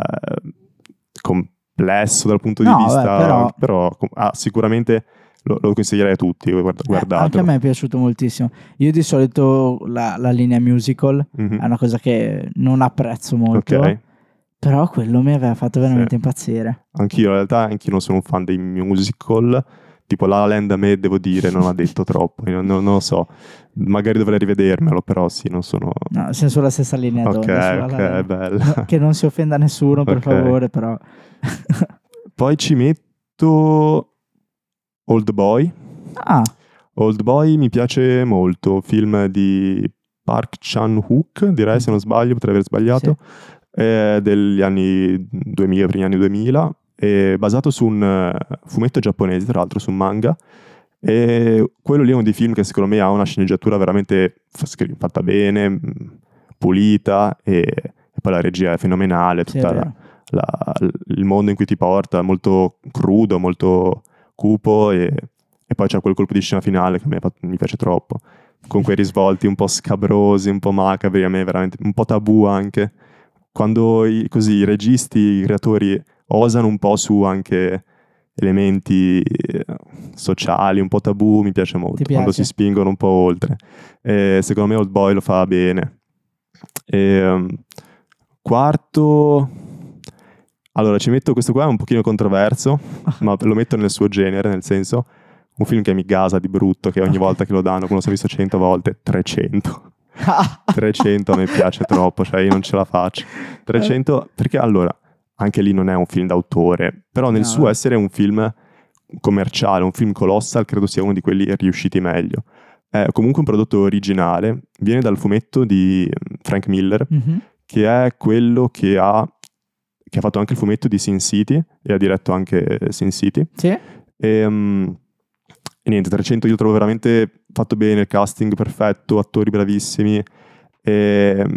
complesso dal punto di No, vista vabbè, però- però ah, sicuramente lo, lo consiglierei a tutti guarda, Eh, anche a me è piaciuto moltissimo. Io di solito la, la linea musical Mhm. è una cosa che non apprezzo molto, ok però quello mi aveva fatto veramente Sì. impazzire. anch'io in realtà anch'io non sono un fan dei musical tipo La La Land a me devo dire non ha detto troppo non, non lo so. Magari dovrei rivedermelo però sì non sono No, siamo sulla stessa linea ok sulla ok La- bello. No, che non si offenda nessuno per Ok. favore, però. Poi ci metto Old Boy. ah, Old Boy mi piace molto, film di Park Chan-wook, direi se non sbaglio, potrei aver sbagliato, è degli anni 2000, primi anni 2000, è basato su un eh, fumetto giapponese, tra l'altro su un manga, e quello lì è uno dei film che secondo me ha una sceneggiatura veramente fatta bene, mh, pulita, e, e poi la regia è fenomenale, sì, la- il mondo in cui ti porta, molto crudo, molto cupo e, e poi c'è quel colpo di scena finale che a me fa- mi piace troppo, con quei risvolti un po' scabrosi, un po' macabri, a me veramente un po' tabù anche, quando i, così i registi, i creatori osano un po' su anche elementi eh, sociali, un po' tabù, mi piace molto, Ti quando piace? si spingono un po' oltre. E secondo me Old Boy lo fa bene. E, um, quarto, allora ci metto questo qua, è un pochino controverso, <laughs> ma lo metto nel suo genere, nel senso, un film che mi gasa di brutto, che ogni volta che lo danno, come l'ho visto 100 volte, 300. 300 <laughs> a me piace troppo, cioè io non ce la faccio. 300, perché allora, anche lì non è un film d'autore, però nel No, suo essere un film commerciale, un film colossal, credo sia uno di quelli riusciti meglio. È comunque un prodotto originale, viene dal fumetto di Frank Miller, Mhm. che è quello che ha, che ha fatto anche il fumetto di Sin City e ha diretto anche Sin City. Sì? E, mm, e niente, 300 io trovo veramente fatto bene, il casting perfetto, attori bravissimi, e, mm,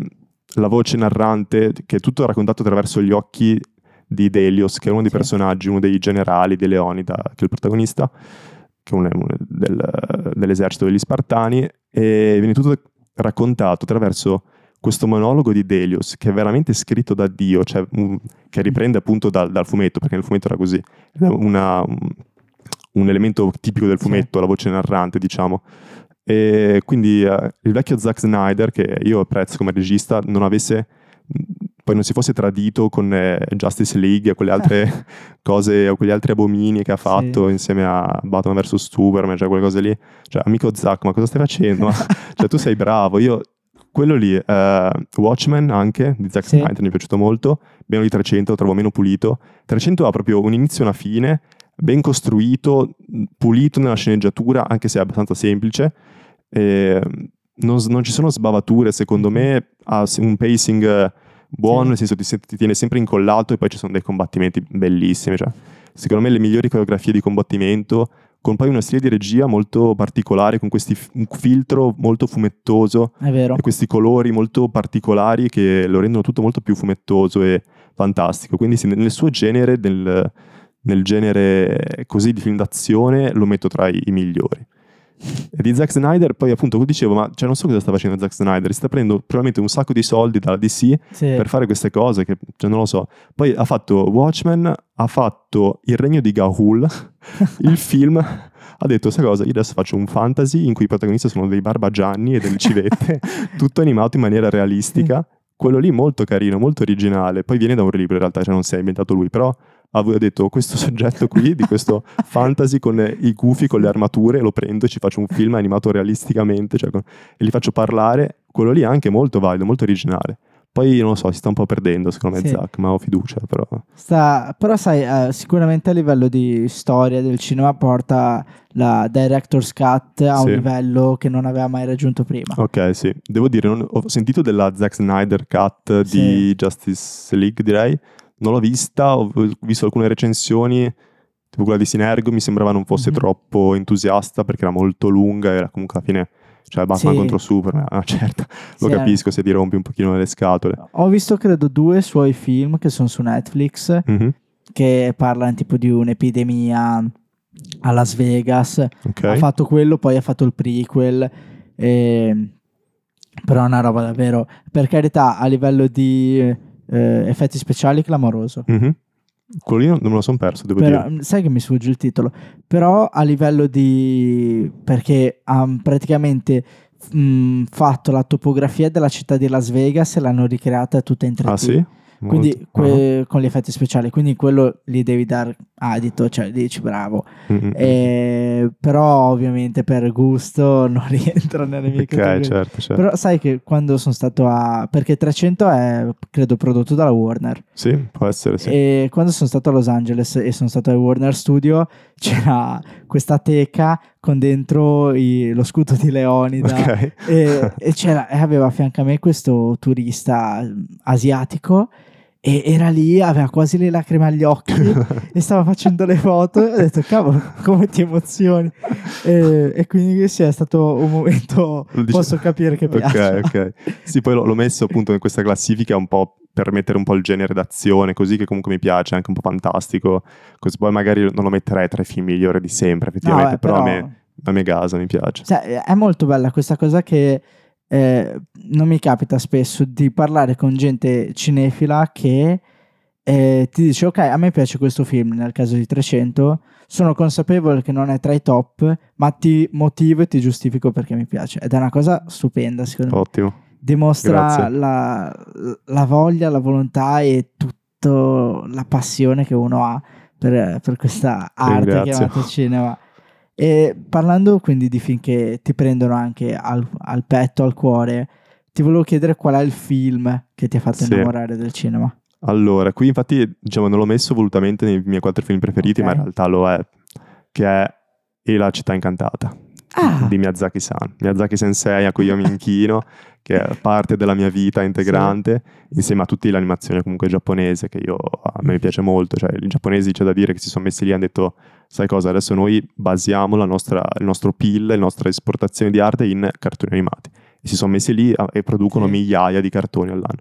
la voce narrante, che è tutto raccontato attraverso gli occhi di Delios, che è uno dei Sì. personaggi, uno dei generali di Leonida, che è il protagonista, che è un- un- del- dell'esercito degli Spartani, e viene tutto raccontato attraverso questo monologo di Delios, che è veramente scritto da Dio, cioè, un- che riprende appunto dal, dal fumetto, perché nel fumetto era così. Una- un, elemento tipico del Sì. fumetto, la voce narrante, diciamo. E quindi eh, il vecchio Zack Snyder, che io apprezzo come regista, non avesse poi non si fosse tradito con eh, Justice League e quelle <laughs> altre cose o quegli altri abomini che ha fatto insieme a Batman vs Superman, cioè quelle cose lì. Cioè, amico Zack, ma cosa stai facendo? <laughs> cioè, tu sei bravo. Io, quello lì, eh, Watchmen anche, di Zack Sì. Snyder, mi è piaciuto molto. Meno di 300, lo trovo meno pulito. 300 ha proprio un inizio e una fine, ben costruito, pulito nella sceneggiatura, anche se è abbastanza semplice. E non, non ci sono sbavature, secondo me ha se- un pacing eh, buono, Sì. nel senso ti, ti tiene sempre incollato e poi ci sono dei combattimenti bellissimi. Cioè, secondo me le migliori coreografie di combattimento, con poi uno stile di regia molto particolare, con questi un filtro molto fumettoso e questi colori molto particolari che lo rendono tutto molto più fumettoso e fantastico. Quindi sì, nel suo genere, nel, nel genere così di film d'azione, lo metto tra i, i migliori. E di Zack Snyder, poi appunto, dicevo, ma cioè, non so cosa sta facendo Zack Snyder, si sta prendendo probabilmente un sacco di soldi dalla DC Sì. per fare queste cose che cioè, non lo so. Poi ha fatto Watchmen, ha fatto Il regno di Gahul, <laughs> il film. Ha detto, sai cosa, io adesso faccio un fantasy in cui i protagonisti sono dei barbagianni e delle civette, <laughs> tutto animato in maniera realistica. Quello lì molto carino, molto originale. Poi viene da un libro in realtà, cioè non si è inventato lui, però aveva detto questo soggetto qui di questo <laughs> fantasy con i gufi, con le armature, lo prendo e ci faccio un film animato realisticamente cioè e li faccio parlare. Quello lì è anche molto valido, molto originale. Poi non lo so, si sta un po' perdendo secondo me Sì. Zack, ma ho fiducia però. Sta- però sai, eh, sicuramente a livello di storia del cinema porta la Director's Cut a un Sì. livello che non aveva mai raggiunto prima. Ok, sì. Devo dire, non- ho sentito della Zack Snyder cut di Justice League, direi. Non l'ho vista, ho visto alcune recensioni, tipo quella di Sinergo, mi sembrava non fosse Mhm. troppo entusiasta perché era molto lunga, era comunque alla fine, cioè Batman Sì. contro Superman, ah, certo, lo Sì, eh. capisco se ti rompi un pochino le scatole. Ho visto credo due suoi film che sono su Netflix Mhm, che parlano tipo di un'epidemia a Las Vegas. Ok. Ha fatto quello, poi ha fatto il prequel. ehm, però è una roba davvero, per carità, a livello di eh, effetti speciali clamoroso. Mhm. Quello non non me lo sono perso, devo Però, dire. sai che mi sfugge il titolo, però a livello di... perché ha praticamente mh, fatto la topografia della città di Las Vegas e l'hanno ricreata tutta in 3D. Ah sì? Quindi que- con gli effetti speciali, quindi quello gli devi dare adito, cioè dici bravo. Ah, mm, mm, mm. Eh, però ovviamente per gusto <laughs> non rientra nelle mie Ok, categorie. certo, certo. Però sai che quando sono stato a... perché 300 è credo prodotto dalla Warner. Sì, può essere, sì. E quando sono stato a Los Angeles e sono stato al Warner Studio, <laughs> c'era questa teca con dentro i- lo scudo di Leonida. Ok. E, e c'era, e aveva a fianco a me questo turista mm, asiatico e era lì, aveva quasi le lacrime agli occhi <laughs> e stava facendo le foto e ho detto cavolo come ti emozioni e, e quindi sì è stato un momento Lo dici- posso capire che piace Ok, ok. Sì, poi l'ho, l'ho messo appunto in questa classifica un po' per mettere un po' il genere d'azione, così che comunque mi piace, anche un po' fantastico. Così poi magari non lo metterei tra i film migliori di sempre, effettivamente, No, eh, però, però- a me, a me gasa, mi piace. Sai, è molto bella questa cosa che eh, non mi capita spesso di parlare con gente cinefila che eh, ti dice ok a me piace questo film nel caso di 300 sono consapevole che non è tra i top ma ti motivo e ti giustifico perché mi piace ed è una cosa stupenda secondo me Ottimo. dimostra Grazie. la, la voglia la volontà e tutta la passione che uno ha per, per questa arte Ringrazio. chiamata cinema e parlando quindi di film che ti prendono anche al, al petto, al cuore, ti volevo chiedere qual è il film che ti ha fatto Sì. innamorare del cinema. Allora, qui infatti diciamo non l'ho messo volutamente nei miei quattro film preferiti, Ok. ma in realtà lo è. che è E la città incantata Ah. di Miyazaki-san. Miyazaki Sensei a cui io mi inchino, <laughs> che è parte della mia vita integrante, insieme a tutte le animazioni comunque giapponese, che io, a me piace molto. Cioè, i giapponesi c'è da dire che si sono messi lì e hanno detto, sai cosa, adesso noi basiamo la nostra, il nostro PIL, la nostra esportazione di arte in cartoni animati. E si sono messi lì a- e producono Sì. migliaia di cartoni all'anno.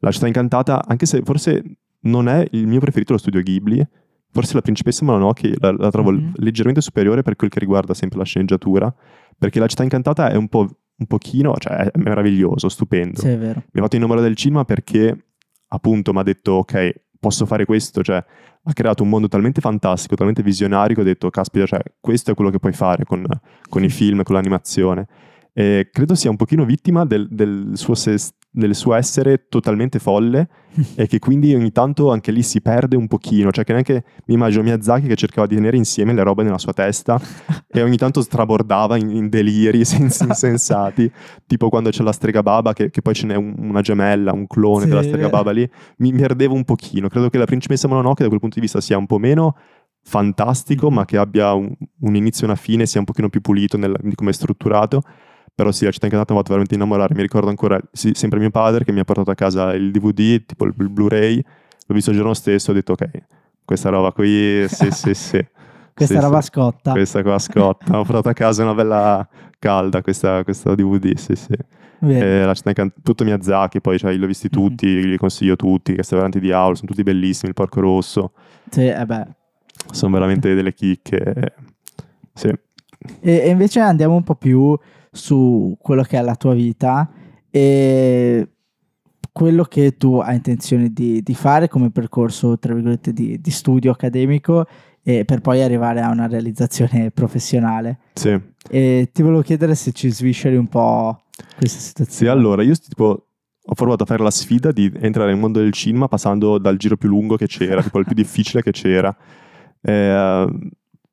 La città incantata, anche se forse non è il mio preferito lo studio Ghibli, forse la principessa Mononoke la, la trovo Mhm. leggermente superiore per quel che riguarda sempre la sceneggiatura, perché la città incantata è un po' un pochino, cioè è meraviglioso, stupendo. Sì, è vero. Mi ha fatto innamorare del cinema perché appunto mi ha detto ok, posso fare questo, cioè ha creato un mondo talmente fantastico, talmente visionario che ho detto caspita, cioè questo è quello che puoi fare con, con i film, con l'animazione. E credo sia un pochino vittima del, del suo, ses- del suo essere totalmente folle <laughs> e che quindi ogni tanto anche lì si perde un pochino, cioè che neanche mi immagino Miyazaki che cercava di tenere insieme le robe nella sua testa <laughs> e ogni tanto strabordava in, in deliri sens- <laughs> insensati, tipo quando c'è la strega baba che, che poi ce n'è un- una gemella, un clone Sì, della strega baba lì, mi, mi ardevo un pochino, credo che la principessa Mononoke da quel punto di vista sia un po' meno fantastico, Mhm. ma che abbia un, un inizio e una fine, sia un pochino più pulito nel- di come è strutturato. Però sì, la città incantata mi ha fatto veramente innamorare. Mi ricordo ancora, sì, sempre mio padre che mi ha portato a casa il DVD, tipo il, il Blu-ray. L'ho visto il giorno stesso, ho detto ok, questa roba qui, sì, <laughs> sì, sì. Questa Sì, roba sì. scotta. Questa qua scotta. Ho portato a casa una bella calda, questa, questa DVD, sì, sì. E la città incantata, tutto Miyazaki, poi cioè, li ho visti Mhm. tutti, li consiglio tutti, veramente di Aul, sono tutti bellissimi, il Porco Rosso, Sì, eh beh. sono veramente delle chicche. Sì. E, e invece andiamo un po' più su quello che è la tua vita e quello che tu hai intenzione di, di fare come percorso, tra virgolette, di, di studio accademico e per poi arrivare a una realizzazione professionale. Sì. E ti volevo chiedere se ci svisceri un po' questa situazione. Sì, allora, io tipo ho provato a fare la sfida di entrare nel mondo del cinema passando dal giro più lungo che c'era, tipo il più difficile che c'era. <laughs> Eh,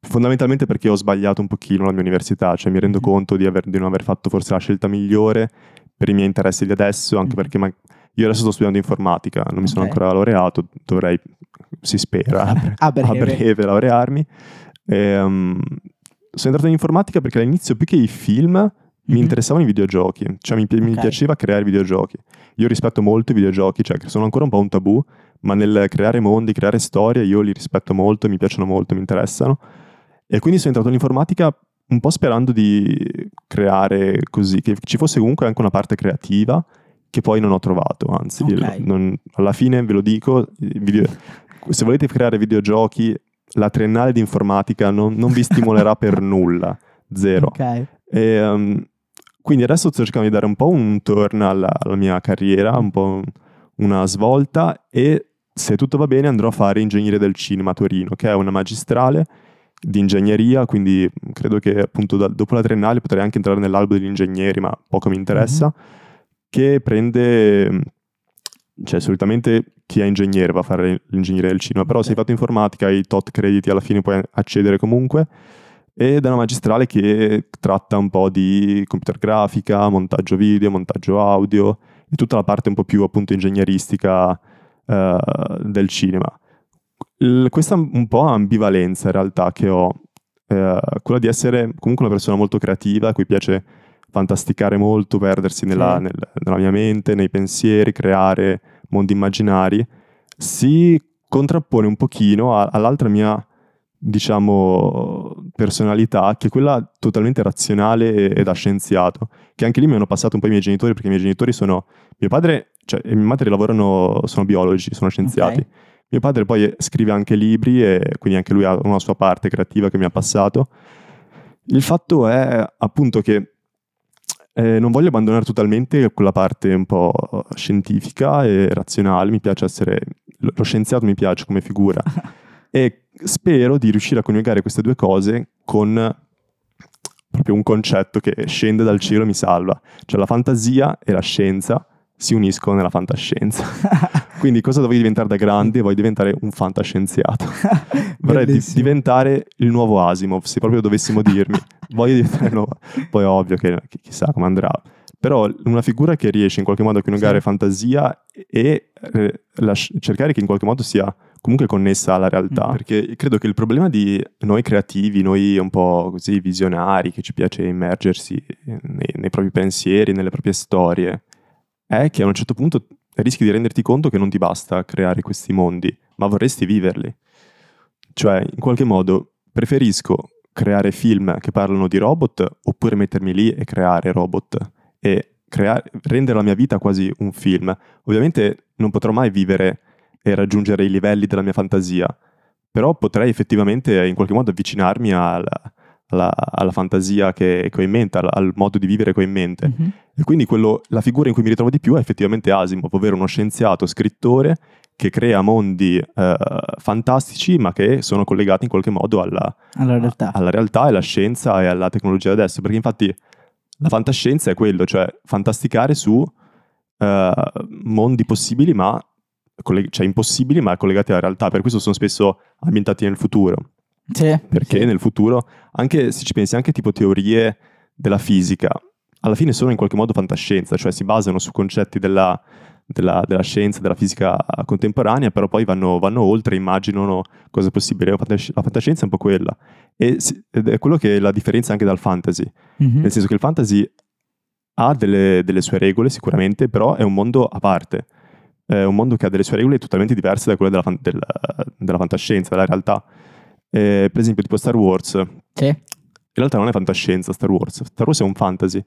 fondamentalmente perché ho sbagliato un pochino la mia università, cioè mi rendo conto di, aver- di non aver fatto forse la scelta migliore per i miei interessi di adesso, anche perché ma- io adesso sto studiando informatica, non mi sono ancora laureato, dovrei, si spera, <laughs> A breve. a breve laurearmi. Ehm, sono entrato in informatica perché all'inizio più che i film mi Mhm. interessavano i videogiochi, cioè mi, pi- mi Ok. piaceva creare videogiochi. Io rispetto molto i videogiochi, cioè sono ancora un po' un tabù, ma nel creare mondi, creare storie, io li rispetto molto, mi piacciono molto, mi interessano. E quindi sono entrato in informatica un po' sperando di creare così, che ci fosse comunque anche una parte creativa che poi non ho trovato, anzi, Ok. non- alla fine ve lo dico, video- se volete creare videogiochi, la triennale di informatica non, non vi stimolerà <laughs> per nulla, zero. Ok. E, um, quindi adesso sto cercando di dare un po' un turn alla, alla mia carriera, un po' una svolta e se tutto va bene andrò a fare ingegneria del cinema a Torino, che è una magistrale di ingegneria, quindi credo che appunto da- dopo la triennale potrei anche entrare nell'albo degli ingegneri, ma poco mi interessa, che prende, cioè solitamente chi è ingegnere va a fare l'ingegneria del cinema, però se hai fatto informatica hai tot crediti alla fine puoi accedere comunque ed è una magistrale che tratta un po' di computer grafica, montaggio video, montaggio audio e tutta la parte un po' più appunto ingegneristica eh, del cinema. Il- questa un po' ambivalenza in realtà che ho, eh, quella di essere comunque una persona molto creativa, a cui piace fantasticare molto, perdersi nella, Sì. nel- nella mia mente, nei pensieri, creare mondi immaginari, si contrappone un pochino a- all'altra mia diciamo, personalità, che è quella totalmente razionale e, e da scienziato, che anche lì mi hanno passato un po' i miei genitori, perché i miei genitori sono, mio padre cioè, e mia madre lavorano, sono biologi, sono scienziati. Ok. Mio padre poi scrive anche libri e quindi anche lui ha una sua parte creativa che mi ha passato. Il fatto è appunto che eh, non voglio abbandonare totalmente quella parte un po' scientifica e razionale, mi piace essere, lo lo scienziato mi piace come figura. <laughs> E spero di riuscire a coniugare queste due cose con proprio un concetto che scende dal cielo e mi salva, cioè la fantasia e la scienza si uniscono nella fantascienza. <laughs> Quindi cosa dovevi diventare da grande? Vuoi diventare un fantascienziato. <laughs> Vorrei di- diventare il nuovo Asimov, se proprio dovessimo dirmi. <laughs> Voglio diventare il nuovo... Poi è ovvio che, che chissà come andrà. Però una figura che riesce in qualche modo a coniugare Sì. fantasia e eh, lasci- cercare che in qualche modo sia comunque connessa alla realtà. Mm. Perché credo che il problema di noi creativi, noi un po' così visionari, che ci piace immergersi nei, nei propri pensieri, nelle proprie storie, è che a un certo punto rischi di renderti conto che non ti basta creare questi mondi, ma vorresti viverli. Cioè, in qualche modo, preferisco creare film che parlano di robot oppure mettermi lì e creare robot e creare- rendere la mia vita quasi un film. Ovviamente non potrò mai vivere e raggiungere i livelli della mia fantasia, però potrei effettivamente in qualche modo avvicinarmi al- alla, alla fantasia che, che ho in mente, al, al modo di vivere che ho in mente. Mhm. E quindi quello- la figura in cui mi ritrovo di più è effettivamente Asimov, ovvero uno scienziato, scrittore che crea mondi eh, fantastici ma che sono collegati in qualche modo alla, Alla realtà. alla realtà e alla scienza e alla tecnologia adesso. Perché infatti la fantascienza è quello, cioè fantasticare su eh, mondi possibili ma colleg- cioè impossibili ma collegati alla realtà. Per questo sono spesso ambientati nel futuro. Sì, Perché sì. nel futuro, anche se ci pensi, anche tipo teorie della fisica, alla fine sono in qualche modo fantascienza, cioè si basano su concetti della, della- della scienza, della fisica contemporanea, però poi vanno, vanno oltre, immaginano cose possibili. La fantasci- la fantascienza è un po' quella. E ed è quello che è la differenza anche dal fantasy. Mhm. Nel senso che il fantasy ha delle, delle sue regole sicuramente, però è un mondo a parte. È un mondo che ha delle sue regole totalmente diverse da quelle della, fan- del- della fantascienza, della realtà. Eh, per esempio, tipo Star Wars. Sì. In realtà non è fantascienza Star Wars. Star Wars è un fantasy.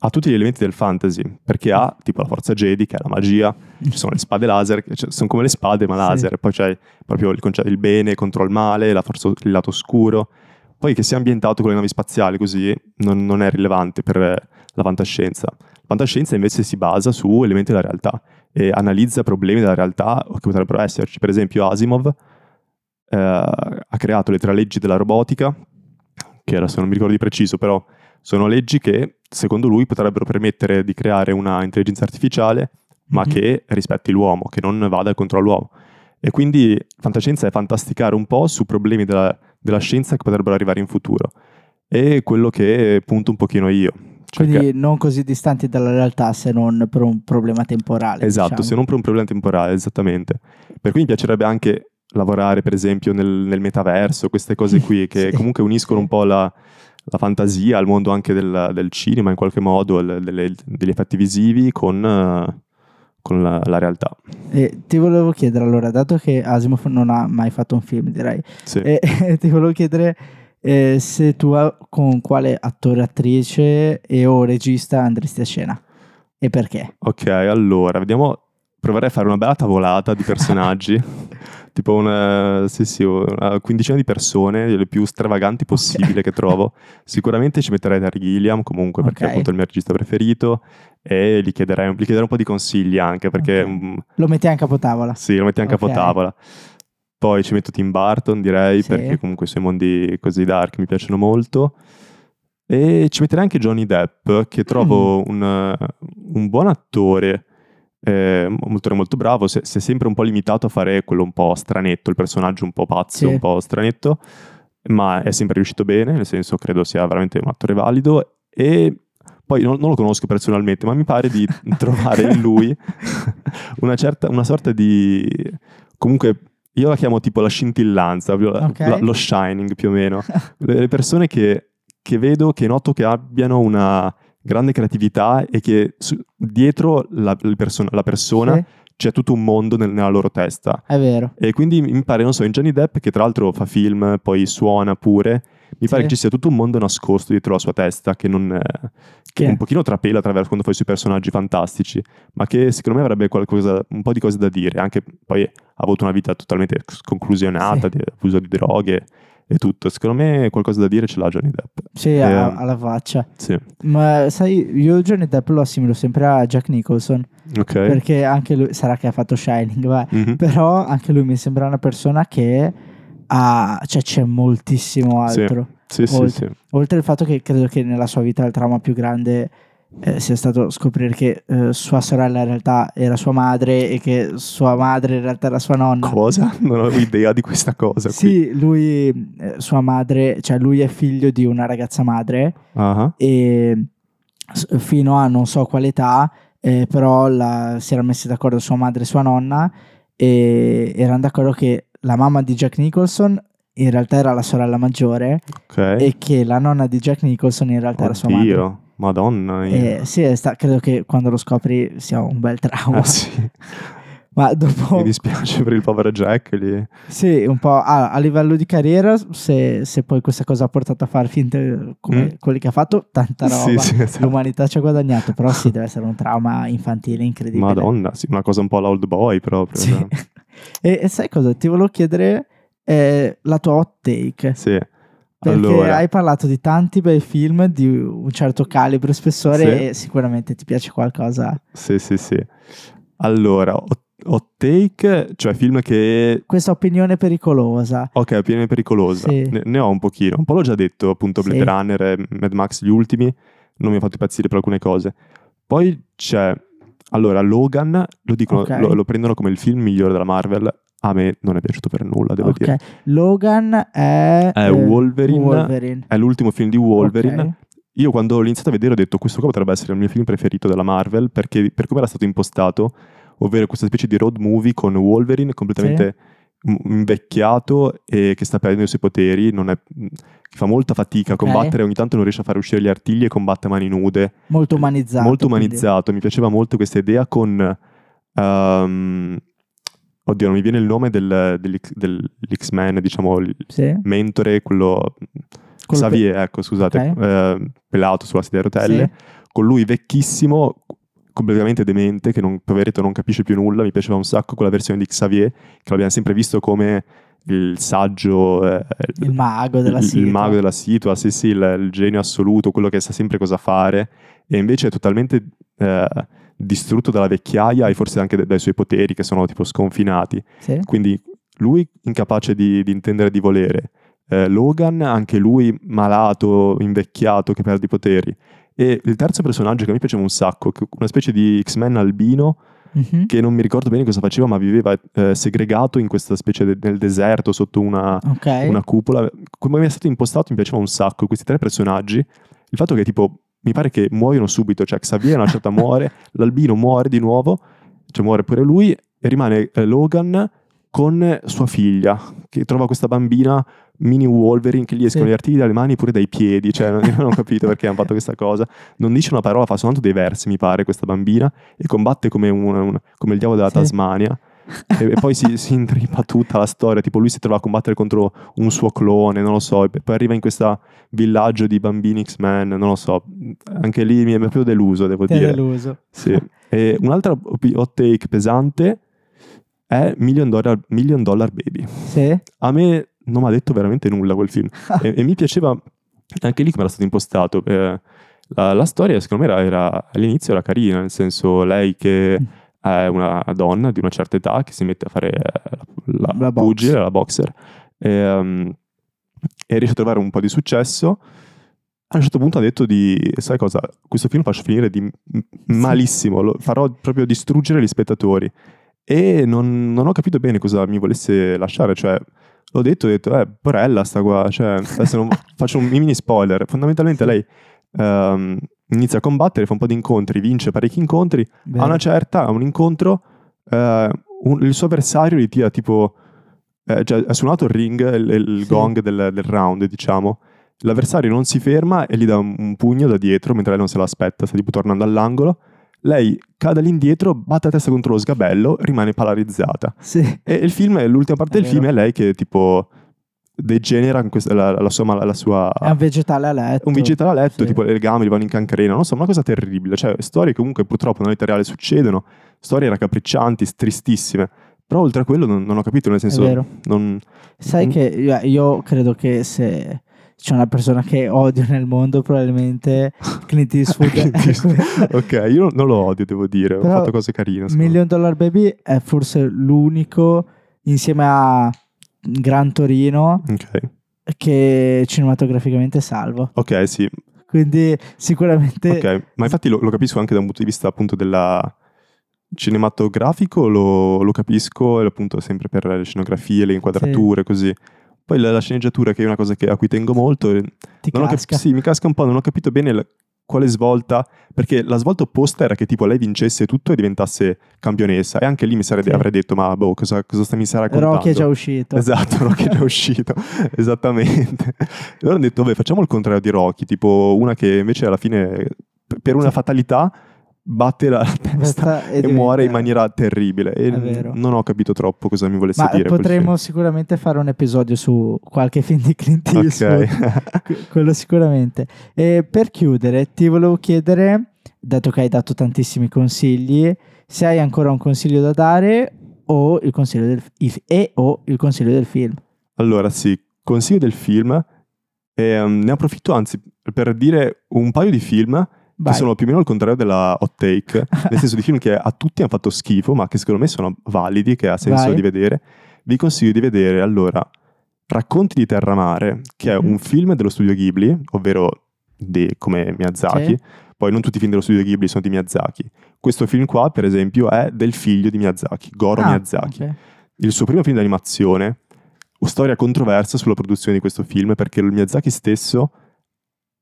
Ha tutti gli elementi del fantasy, perché ha tipo la forza Jedi, che è la magia, ci sono le spade laser, cioè, sono come le spade ma Sì. laser, poi c'è proprio il concetto del bene contro il male, la forza- il lato oscuro. Poi che sia ambientato con le navi spaziali così non, non è rilevante per eh, la fantascienza. La fantascienza invece si basa su elementi della realtà e analizza problemi della realtà che potrebbero esserci. Per esempio Asimov eh, ha creato le tre leggi della robotica, che adesso non mi ricordo di preciso, però sono leggi che secondo lui potrebbero permettere di creare una intelligenza artificiale, ma Mhm. che rispetti l'uomo, che non vada contro l'uomo. E quindi fantascienza è fantasticare un po' su problemi della, della scienza che potrebbero arrivare in futuro. E quello che punto un pochino io. Cioè Quindi che- non così distanti dalla realtà se non per un problema temporale. Esatto, diciamo. se non per un problema temporale, esattamente. Per cui mi piacerebbe anche lavorare, per esempio, nel, nel metaverso, queste cose qui <laughs> che Sì, comunque uniscono un po' la, la fantasia al mondo anche del, del cinema, in qualche modo, il- delle- degli effetti visivi con, con la, la realtà. E ti volevo chiedere allora, dato che Asimov non ha mai fatto un film, direi, Sì. e, <laughs> ti volevo chiedere eh, se tu con quale attore, attrice e o regista andresti a scena e perché. Ok, allora, vediamo. Proverei a fare una bella tavolata di personaggi, <laughs> tipo una, sì, sì, una quindicina di persone, le più stravaganti possibile che trovo. <laughs> Sicuramente ci metterei Terry Gilliam, comunque, perché Ok. è appunto il mio regista preferito, e gli chiederei, gli chiederei un po' di consigli anche, perché Ok. mm, Lo metti anche a capotavola. sì, lo metti anche a capotavola. Poi ci metto Tim Burton, direi, Sì. perché comunque i suoi mondi così dark mi piacciono molto. E ci metterei anche Johnny Depp, che trovo Mm. un, un buon attore, eh, un attore molto bravo, si è sempre un po' limitato a fare quello un po' stranetto, il personaggio un po' pazzo, Sì. un po' stranetto, ma è sempre riuscito bene, nel senso credo sia veramente un attore valido e poi non, non lo conosco personalmente, ma mi pare di <laughs> trovare in lui <laughs> una, certa, una sorta di... comunque io la chiamo tipo la scintillanza, proprio la- lo shining più o meno. <laughs> le le persone che, che vedo, che noto che abbiano una grande creatività e che su- dietro la, il perso- la persona Sì, c'è tutto un mondo nel- nella loro testa. è vero. E quindi mi pare, non so, in Johnny Depp, che tra l'altro fa film, poi suona pure, mi pare Sì. che ci sia tutto un mondo nascosto dietro la sua testa che, non, eh, che Sì. un pochino trapela attraverso quando fa i suoi personaggi fantastici, ma che secondo me avrebbe qualcosa, un po' di cose da dire. Anche poi ha avuto una vita totalmente sconclusionata, di abuso di droghe e tutto. Secondo me qualcosa da dire ce l'ha Johnny Depp. Sì, Eh, a- alla faccia. Sì, Ma sai, io Johnny Depp lo assimilo sempre a Jack Nicholson, ok. perché anche lui, sarà che ha fatto Shining, va, Mhm. però anche lui mi sembra una persona che ha, cioè c'è moltissimo Sì. altro. Sì, sì, oltre- sì. Oltre al fatto che credo che nella sua vita il trauma più grande eh, sia stato scoprire che eh, sua sorella in realtà era sua madre e che sua madre in realtà era sua nonna. Cosa? <laughs> Non avevo idea di questa cosa. qui. Sì, lui, eh, sua madre, cioè lui è figlio di una ragazza madre Ah, e fino a non so quale età, eh, però la- si erano messi d'accordo sua madre e sua nonna e erano d'accordo che la mamma di Jack Nicholson in realtà era la sorella maggiore Ok. e che la nonna di Jack Nicholson in realtà era sua madre. Madonna mia. Eh, sì, sta- credo che quando lo scopri sia un bel trauma. Ah, sì. <laughs> Ma dopo, Mi dispiace per il povero Jack lì. sì, un po' ah, a livello di carriera, se, se poi questa cosa ha portato a fare finte come Mm. quelli che ha fatto, tanta roba. Sì, sì, esatto. L'umanità ci ha guadagnato, però sì, deve essere un trauma infantile incredibile. Madonna, sì, una cosa un po' l'old boy proprio. Sì. <laughs> e, e sai cosa? Ti volevo chiedere eh, la tua hot take. Sì. Perché allora, hai parlato di tanti bei film di un certo calibro e spessore Sì. e sicuramente ti piace qualcosa. sì, sì, sì. Allora, hot, take, cioè film che... Questa opinione pericolosa. Ok, opinione pericolosa. Sì. Ne, ne ho un pochino. Un po' l'ho già detto, appunto, Sì. Blade Runner e Mad Max gli ultimi. Non mi ha fatto impazzire per alcune cose. Poi c'è... Allora, Logan, lo dicono, Ok. lo, lo prendono come il film migliore della Marvel. A me non è piaciuto per nulla, devo Ok. dire. Logan è, È eh, Wolverine. Wolverine. È l'ultimo film di Wolverine. Ok. Io quando l'ho iniziato a vedere ho detto questo qua potrebbe essere il mio film preferito della Marvel perché per come era stato impostato, ovvero questa specie di road movie con Wolverine completamente m- invecchiato e che sta perdendo i suoi poteri, non è- che fa molta fatica a Ok. combattere, ogni tanto non riesce a fare uscire gli artigli e combatte a mani nude. Molto umanizzato. molto quindi. umanizzato, mi piaceva molto questa idea con... ehm, oddio, non mi viene il nome del, dell'X- dell'X-Men, diciamo, il Sì. mentore, quello... Quello Xavier, ecco, scusate, Ok. eh, pelato sulla sedia a rotelle, con lui vecchissimo, completamente demente, che non, poveretto non capisce più nulla, mi piaceva un sacco quella versione di Xavier, che l'abbiamo sempre visto come il saggio, eh, Il mago della il, il situa. mago della situa, sì sì, il, il genio assoluto, quello che sa sempre cosa fare, e invece è totalmente eh, distrutto dalla vecchiaia e forse anche dai suoi poteri che sono tipo sconfinati. Sì. Quindi lui incapace di, di intendere di volere. Eh, Logan, anche lui malato, invecchiato, che perde i poteri. E il terzo personaggio che a me piaceva un sacco, una specie di X-Men albino, Mhm. che non mi ricordo bene cosa faceva, ma viveva eh, segregato in questa specie de- nel deserto sotto una, Ok. una cupola. Come mi è stato impostato mi piaceva un sacco questi tre personaggi. Il fatto che tipo mi pare che muoiono subito, cioè Xavier una certa muore, <laughs> l'albino muore di nuovo, cioè muore pure lui e rimane eh, Logan con sua figlia che trova questa bambina mini Wolverine che gli escono Sì. gli artigli dalle mani pure dai piedi, cioè non- non ho <laughs> capito perché hanno fatto questa cosa. Non dice una parola, fa soltanto dei versi, mi pare, questa bambina e combatte come, un- un- come il diavolo della Sì. Tasmania. E, e poi si, si intrippa tutta la storia, tipo lui si trova a combattere contro un suo clone, non lo so, e poi arriva in questo villaggio di bambini X-Men, non lo so, anche lì mi è proprio deluso, devo è dire. deluso. Sì. E un'altra hot take pesante è Million Dollar, Million Dollar Baby. Sì. A me non mi ha detto veramente nulla quel film <laughs> e, e mi piaceva anche lì come era stato impostato. eh, la, la storia secondo me era, era- all'inizio era carina, nel senso lei che Mm. È una donna di una certa età che si mette a fare eh, la, La box. pugile, la boxer e, um, e riesce a trovare un po' di successo. A un certo punto ha detto di, sai cosa, questo film lo faccio finire di malissimo, lo farò proprio distruggere gli spettatori. E non, non ho capito bene cosa mi volesse lasciare, cioè l'ho detto, ho detto, eh, porella sta qua, cioè, adesso non- <laughs> faccio un mini spoiler, fondamentalmente lei ehm, inizia a combattere, fa un po' di incontri, vince parecchi incontri, a Vero. una certa, a un incontro, eh, un- il suo avversario gli tira tipo, eh, cioè, è suonato il ring, il, il Sì. gong del, del round, diciamo, l'avversario non si ferma e gli dà un, un pugno da dietro mentre lei non se lo aspetta, sta tipo tornando all'angolo, lei cade all'indietro, batte la testa contro lo sgabello, rimane paralizzata. Sì. E il film, l'ultima parte È del film vero. è lei che tipo degenera la, la sua, la sua È un vegetale a letto. un vegetale a letto, Sì. tipo le gambe gli vanno in cancrena, non so, una cosa terribile. Cioè, storie che comunque purtroppo nella vita reale succedono, storie raccapriccianti, tristissime. Però oltre a quello non, non ho capito, nel È senso... vero. Non... Sai Mm. che io, io credo che se c'è una persona che odio nel mondo, probabilmente <laughs> Clint Eastwood Clint è Eastwood. ok, io non, non lo odio, devo dire, Però ho fatto cose carine. Million Dollar Baby è forse l'unico insieme a Gran Torino Ok, che cinematograficamente è salvo. ok, sì, Quindi sicuramente ok. Ma infatti lo, lo capisco anche da un punto di vista appunto della cinematografico, lo, lo capisco e appunto sempre per le scenografie, le inquadrature, così. Poi la, la sceneggiatura che è una cosa che- a cui tengo molto, e ti ho cap- casca. sì, mi casca un po', non ho capito bene la- quale svolta, perché la svolta opposta era che tipo lei vincesse tutto e diventasse campionessa e anche lì mi sarei, Sì. avrei detto ma boh cosa, cosa sta, mi sarà raccontando? Rocky è già uscito. Esatto, Rocky è già uscito, <laughs> esattamente. E allora hanno detto, vabbè, facciamo il contrario di Rocky, tipo una che invece alla fine, per una Sì. fatalità, batte la testa è e muore in maniera terribile. E non ho capito troppo cosa mi volesse Ma dire. potremmo sicuramente fare un episodio su qualche film di Clint. Eastwood. Ok. <laughs> Que- quello sicuramente. E per chiudere, ti volevo chiedere, dato che hai dato tantissimi consigli, se hai ancora un consiglio da dare o il consiglio del, il- e o il consiglio del film. Allora, sì, consiglio del film. Ehm, ne approfitto anzi per dire un paio di film Vai. che sono più o meno il contrario della hot take, nel senso di film che a tutti hanno fatto schifo, ma che secondo me sono validi, che ha senso Vai. di vedere. Vi consiglio di vedere allora Racconti di Terramare, che è Mhm. un film dello studio Ghibli, ovvero di, come Miyazaki. Sì. Poi non tutti i film dello studio Ghibli sono di Miyazaki. Questo film qua, per esempio, è del figlio di Miyazaki, Goro Ah, Miyazaki ok. il suo primo film d'animazione, storia controversa sulla produzione di questo film perché il Miyazaki stesso,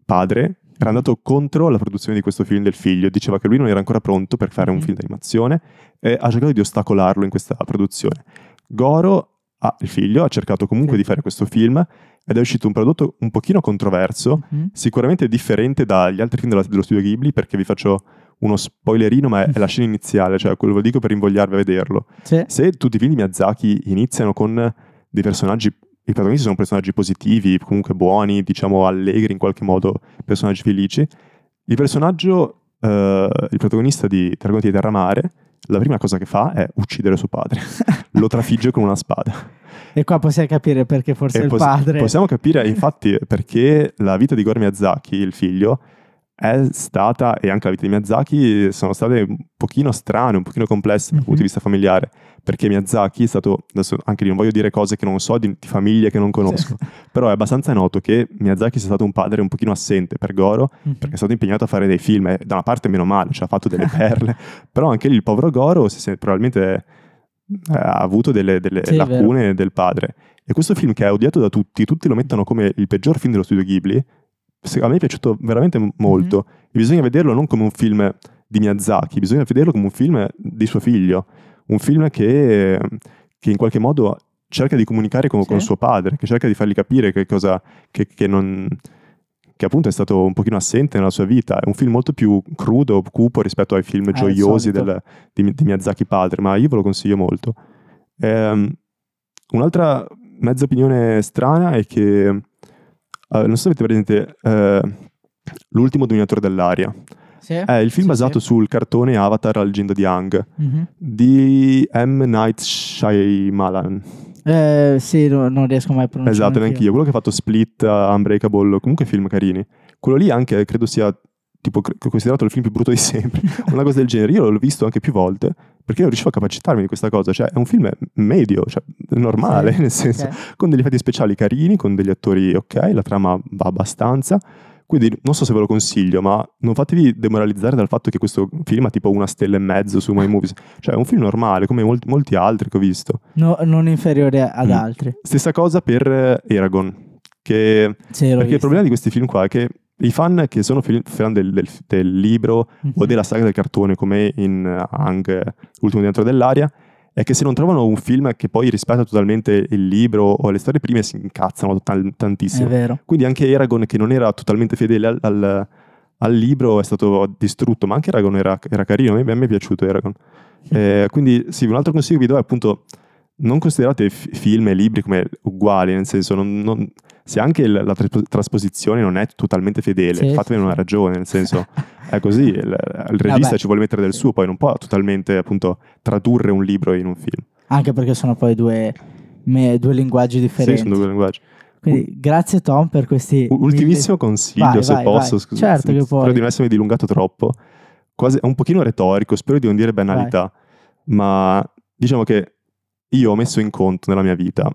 padre, era andato contro la produzione di questo film del figlio, diceva che lui non era ancora pronto per fare un Mhm. film d'animazione e ha cercato di ostacolarlo in questa produzione. Goro, ah, il figlio, ha cercato comunque di fare questo film ed è uscito un prodotto un pochino controverso, Mhm. sicuramente differente dagli altri film della- dello studio Ghibli perché vi faccio uno spoilerino ma è, è la scena iniziale, cioè quello lo dico per invogliarvi a vederlo. Sì. Se tutti i film di Miyazaki iniziano con dei personaggi, i protagonisti sono personaggi positivi, comunque buoni, diciamo allegri in qualche modo, personaggi felici, il personaggio, eh, il protagonista di Racconti di Terramare, la prima cosa che fa è uccidere suo padre, <laughs> lo trafigge con una spada. E qua possiamo capire perché forse E il pos- padre... Possiamo capire infatti perché la vita di Goro Miyazaki, il figlio, è stata, e anche la vita di Miyazaki, sono state un pochino strane, un pochino complesse dal punto Mhm. di vista familiare. Perché Miyazaki è stato, adesso anche lì non voglio dire cose che non so, di, di famiglie che non conosco, però è abbastanza noto che Miyazaki sia stato un padre un pochino assente per Goro, Mhm. perché è stato impegnato a fare dei film, e da una parte meno male, cioè ha fatto delle <laughs> perle, però anche lì il povero Goro si sente- probabilmente eh, ha avuto delle, delle Sì, lacune del padre. E questo film che è odiato da tutti, tutti lo mettono come il peggior film dello studio Ghibli, a me è piaciuto veramente molto. E bisogna vederlo non come un film di Miyazaki, bisogna vederlo come un film di suo figlio, un film che, che in qualche modo cerca di comunicare con, Sì. con suo padre, che cerca di fargli capire che cosa, che, che non, che appunto è stato un pochino assente nella sua vita. È un film molto più crudo, cupo rispetto ai film il gioiosi del- di, di Miyazaki padre, ma io ve lo consiglio molto. Ehm, un'altra mezza opinione strana è che, eh, non so se avete presente, eh, L'ultimo dominatore dell'aria. Sì? È il film Sì, basato sì. sul cartone Avatar, la leggenda di Ang, Mhm. di M. Night Shyamalan. Eh, sì, no- non riesco mai a pronunciare. Esatto, neanche io. Quello che ha fatto Split, uh, Unbreakable, comunque film carini. Quello lì anche credo sia tipo considerato il film più brutto di <laughs> sempre. Una cosa del genere. Io l'ho visto anche più volte perché non riuscivo a capacitarmi di questa cosa. Cioè, è un film medio, cioè normale, Sì, <laughs> nel senso, ok. con degli effetti speciali carini, con degli attori ok, la trama va abbastanza. Quindi non so se ve lo consiglio, ma non fatevi demoralizzare dal fatto che questo film ha tipo una stella e mezzo su My Movies. Cioè, è un film normale, come molti, molti altri che ho visto. No- non inferiore ad Mm. altri. Stessa cosa per eh, Eragon, che Sì, perché il visto. problema di questi film qua è che i fan che sono fan del, del- del libro Mhm. o della saga del cartone, come in Hang, eh, l'ultimo dentro dell'aria, è che se non trovano un film che poi rispetta totalmente il libro o le storie prime si incazzano È tantissimo. vero. Quindi anche Eragon, che non era totalmente fedele al, al- al libro, è stato distrutto, ma anche Eragon era, era carino, a me, a me è piaciuto Eragon. Eh, quindi sì, un altro consiglio che vi do è appunto non considerate fi- film e libri come uguali, nel senso non- non- se anche il- la tras- trasposizione non è totalmente fedele, Sì, fatevene sì, una sì. ragione, nel senso è così, il, il <laughs> regista Vabbè. ci vuole mettere del Sì. suo, poi non può totalmente appunto tradurre un libro in un film. Anche perché sono poi due, me- due linguaggi Sì, differenti. sono due linguaggi. Quindi grazie Tom per questi... Ultimissimo consiglio, Vai, se vai, posso, vai. scusa, Certo che spero puoi. di non essermi dilungato troppo. Quasi, è un pochino retorico, spero di non dire banalità, ma diciamo che io ho messo in conto nella mia vita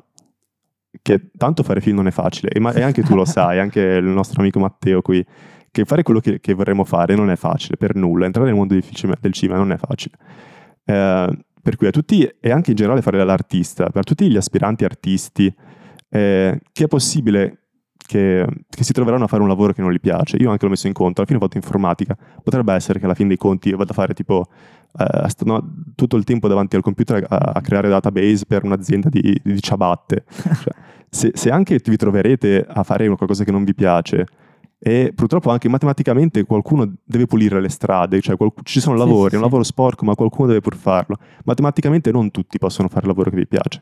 che tanto fare film non è facile, e, ma- e anche tu lo <laughs> sai, anche il nostro amico Matteo qui, che fare quello che, che vorremmo fare non è facile per nulla, entrare nel mondo del cinema, non è facile. Eh, per cui a tutti, e anche in generale fare l'artista, per tutti gli aspiranti artisti, eh, che è possibile che, che, si troveranno a fare un lavoro che non gli piace. Io anche l'ho messo in conto, alla fine ho fatto informatica. Potrebbe essere che alla fine dei conti io vada a fare tipo eh, no, tutto il tempo davanti al computer a, a creare database per un'azienda di, di ciabatte. <laughs> cioè, se, se, anche vi troverete a fare qualcosa che non vi piace, e purtroppo anche matematicamente qualcuno deve pulire le strade, cioè qual- ci sono lavori, sì, sì, è un lavoro sporco, ma qualcuno deve pur farlo. Matematicamente non tutti possono fare il lavoro che vi piace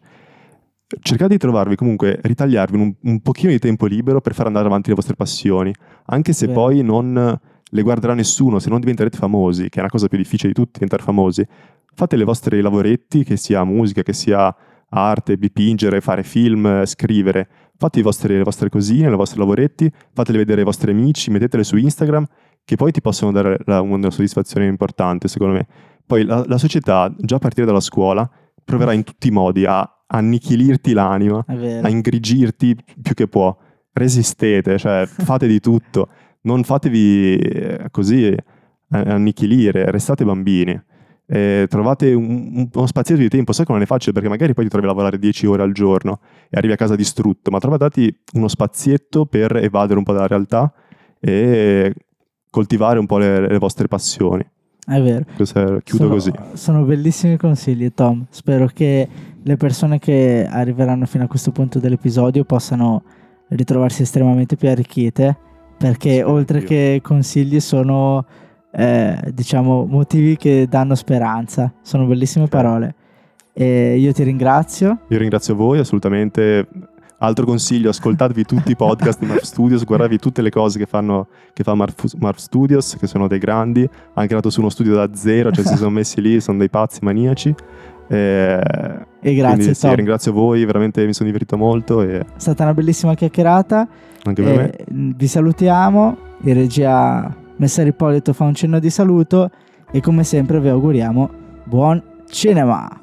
cercate di trovarvi comunque, ritagliarvi un, un, pochino di tempo libero per far andare avanti le vostre passioni, anche se Beh. poi non le guarderà nessuno, se non diventerete famosi, che è una cosa più difficile di tutti, diventare famosi. Fate le vostre lavoretti, che sia musica, che sia arte, dipingere, fare film, scrivere. Fate vostre, le vostre cosine, i vostri lavoretti, fatele vedere ai vostri amici, mettetele su Instagram, che poi ti possono dare la, una soddisfazione importante, secondo me. Poi la, la società, già a partire dalla scuola, proverà in tutti i modi a annichilirti l'anima, a ingrigirti più che può. Resistete, cioè fate di tutto, non fatevi eh, così eh, annichilire, restate bambini. Eh, trovate un, uno spazietto di tempo, so che non è facile perché magari poi ti trovi a lavorare 10 ore al giorno e arrivi a casa distrutto, ma trovate uno spazietto per evadere un po' dalla realtà e coltivare un po' le, le vostre passioni. È vero. Chiudo sono, così. Sono bellissimi consigli, Tom. Spero che le persone che arriveranno fino a questo punto dell'episodio possano ritrovarsi estremamente più arricchite, perché oltre che consigli sono, eh, diciamo, motivi che danno speranza. Sono bellissime parole. E io ti ringrazio. Io ringrazio voi, assolutamente Altro consiglio, ascoltatevi tutti i <laughs> podcast di Marv Studios, guardatevi tutte le cose che, fanno, che fa Marv, Marv, Studios, che sono dei grandi. Ha anche nato su uno studio da zero, cioè si <laughs> sono messi lì, sono dei pazzi maniaci. E, e grazie. Sì, ringrazio voi, veramente mi sono divertito molto. E... È stata una bellissima chiacchierata. Anche per me. Vi salutiamo. Il regia Messer Ippolito fa un cenno di saluto. E come sempre vi auguriamo buon cinema.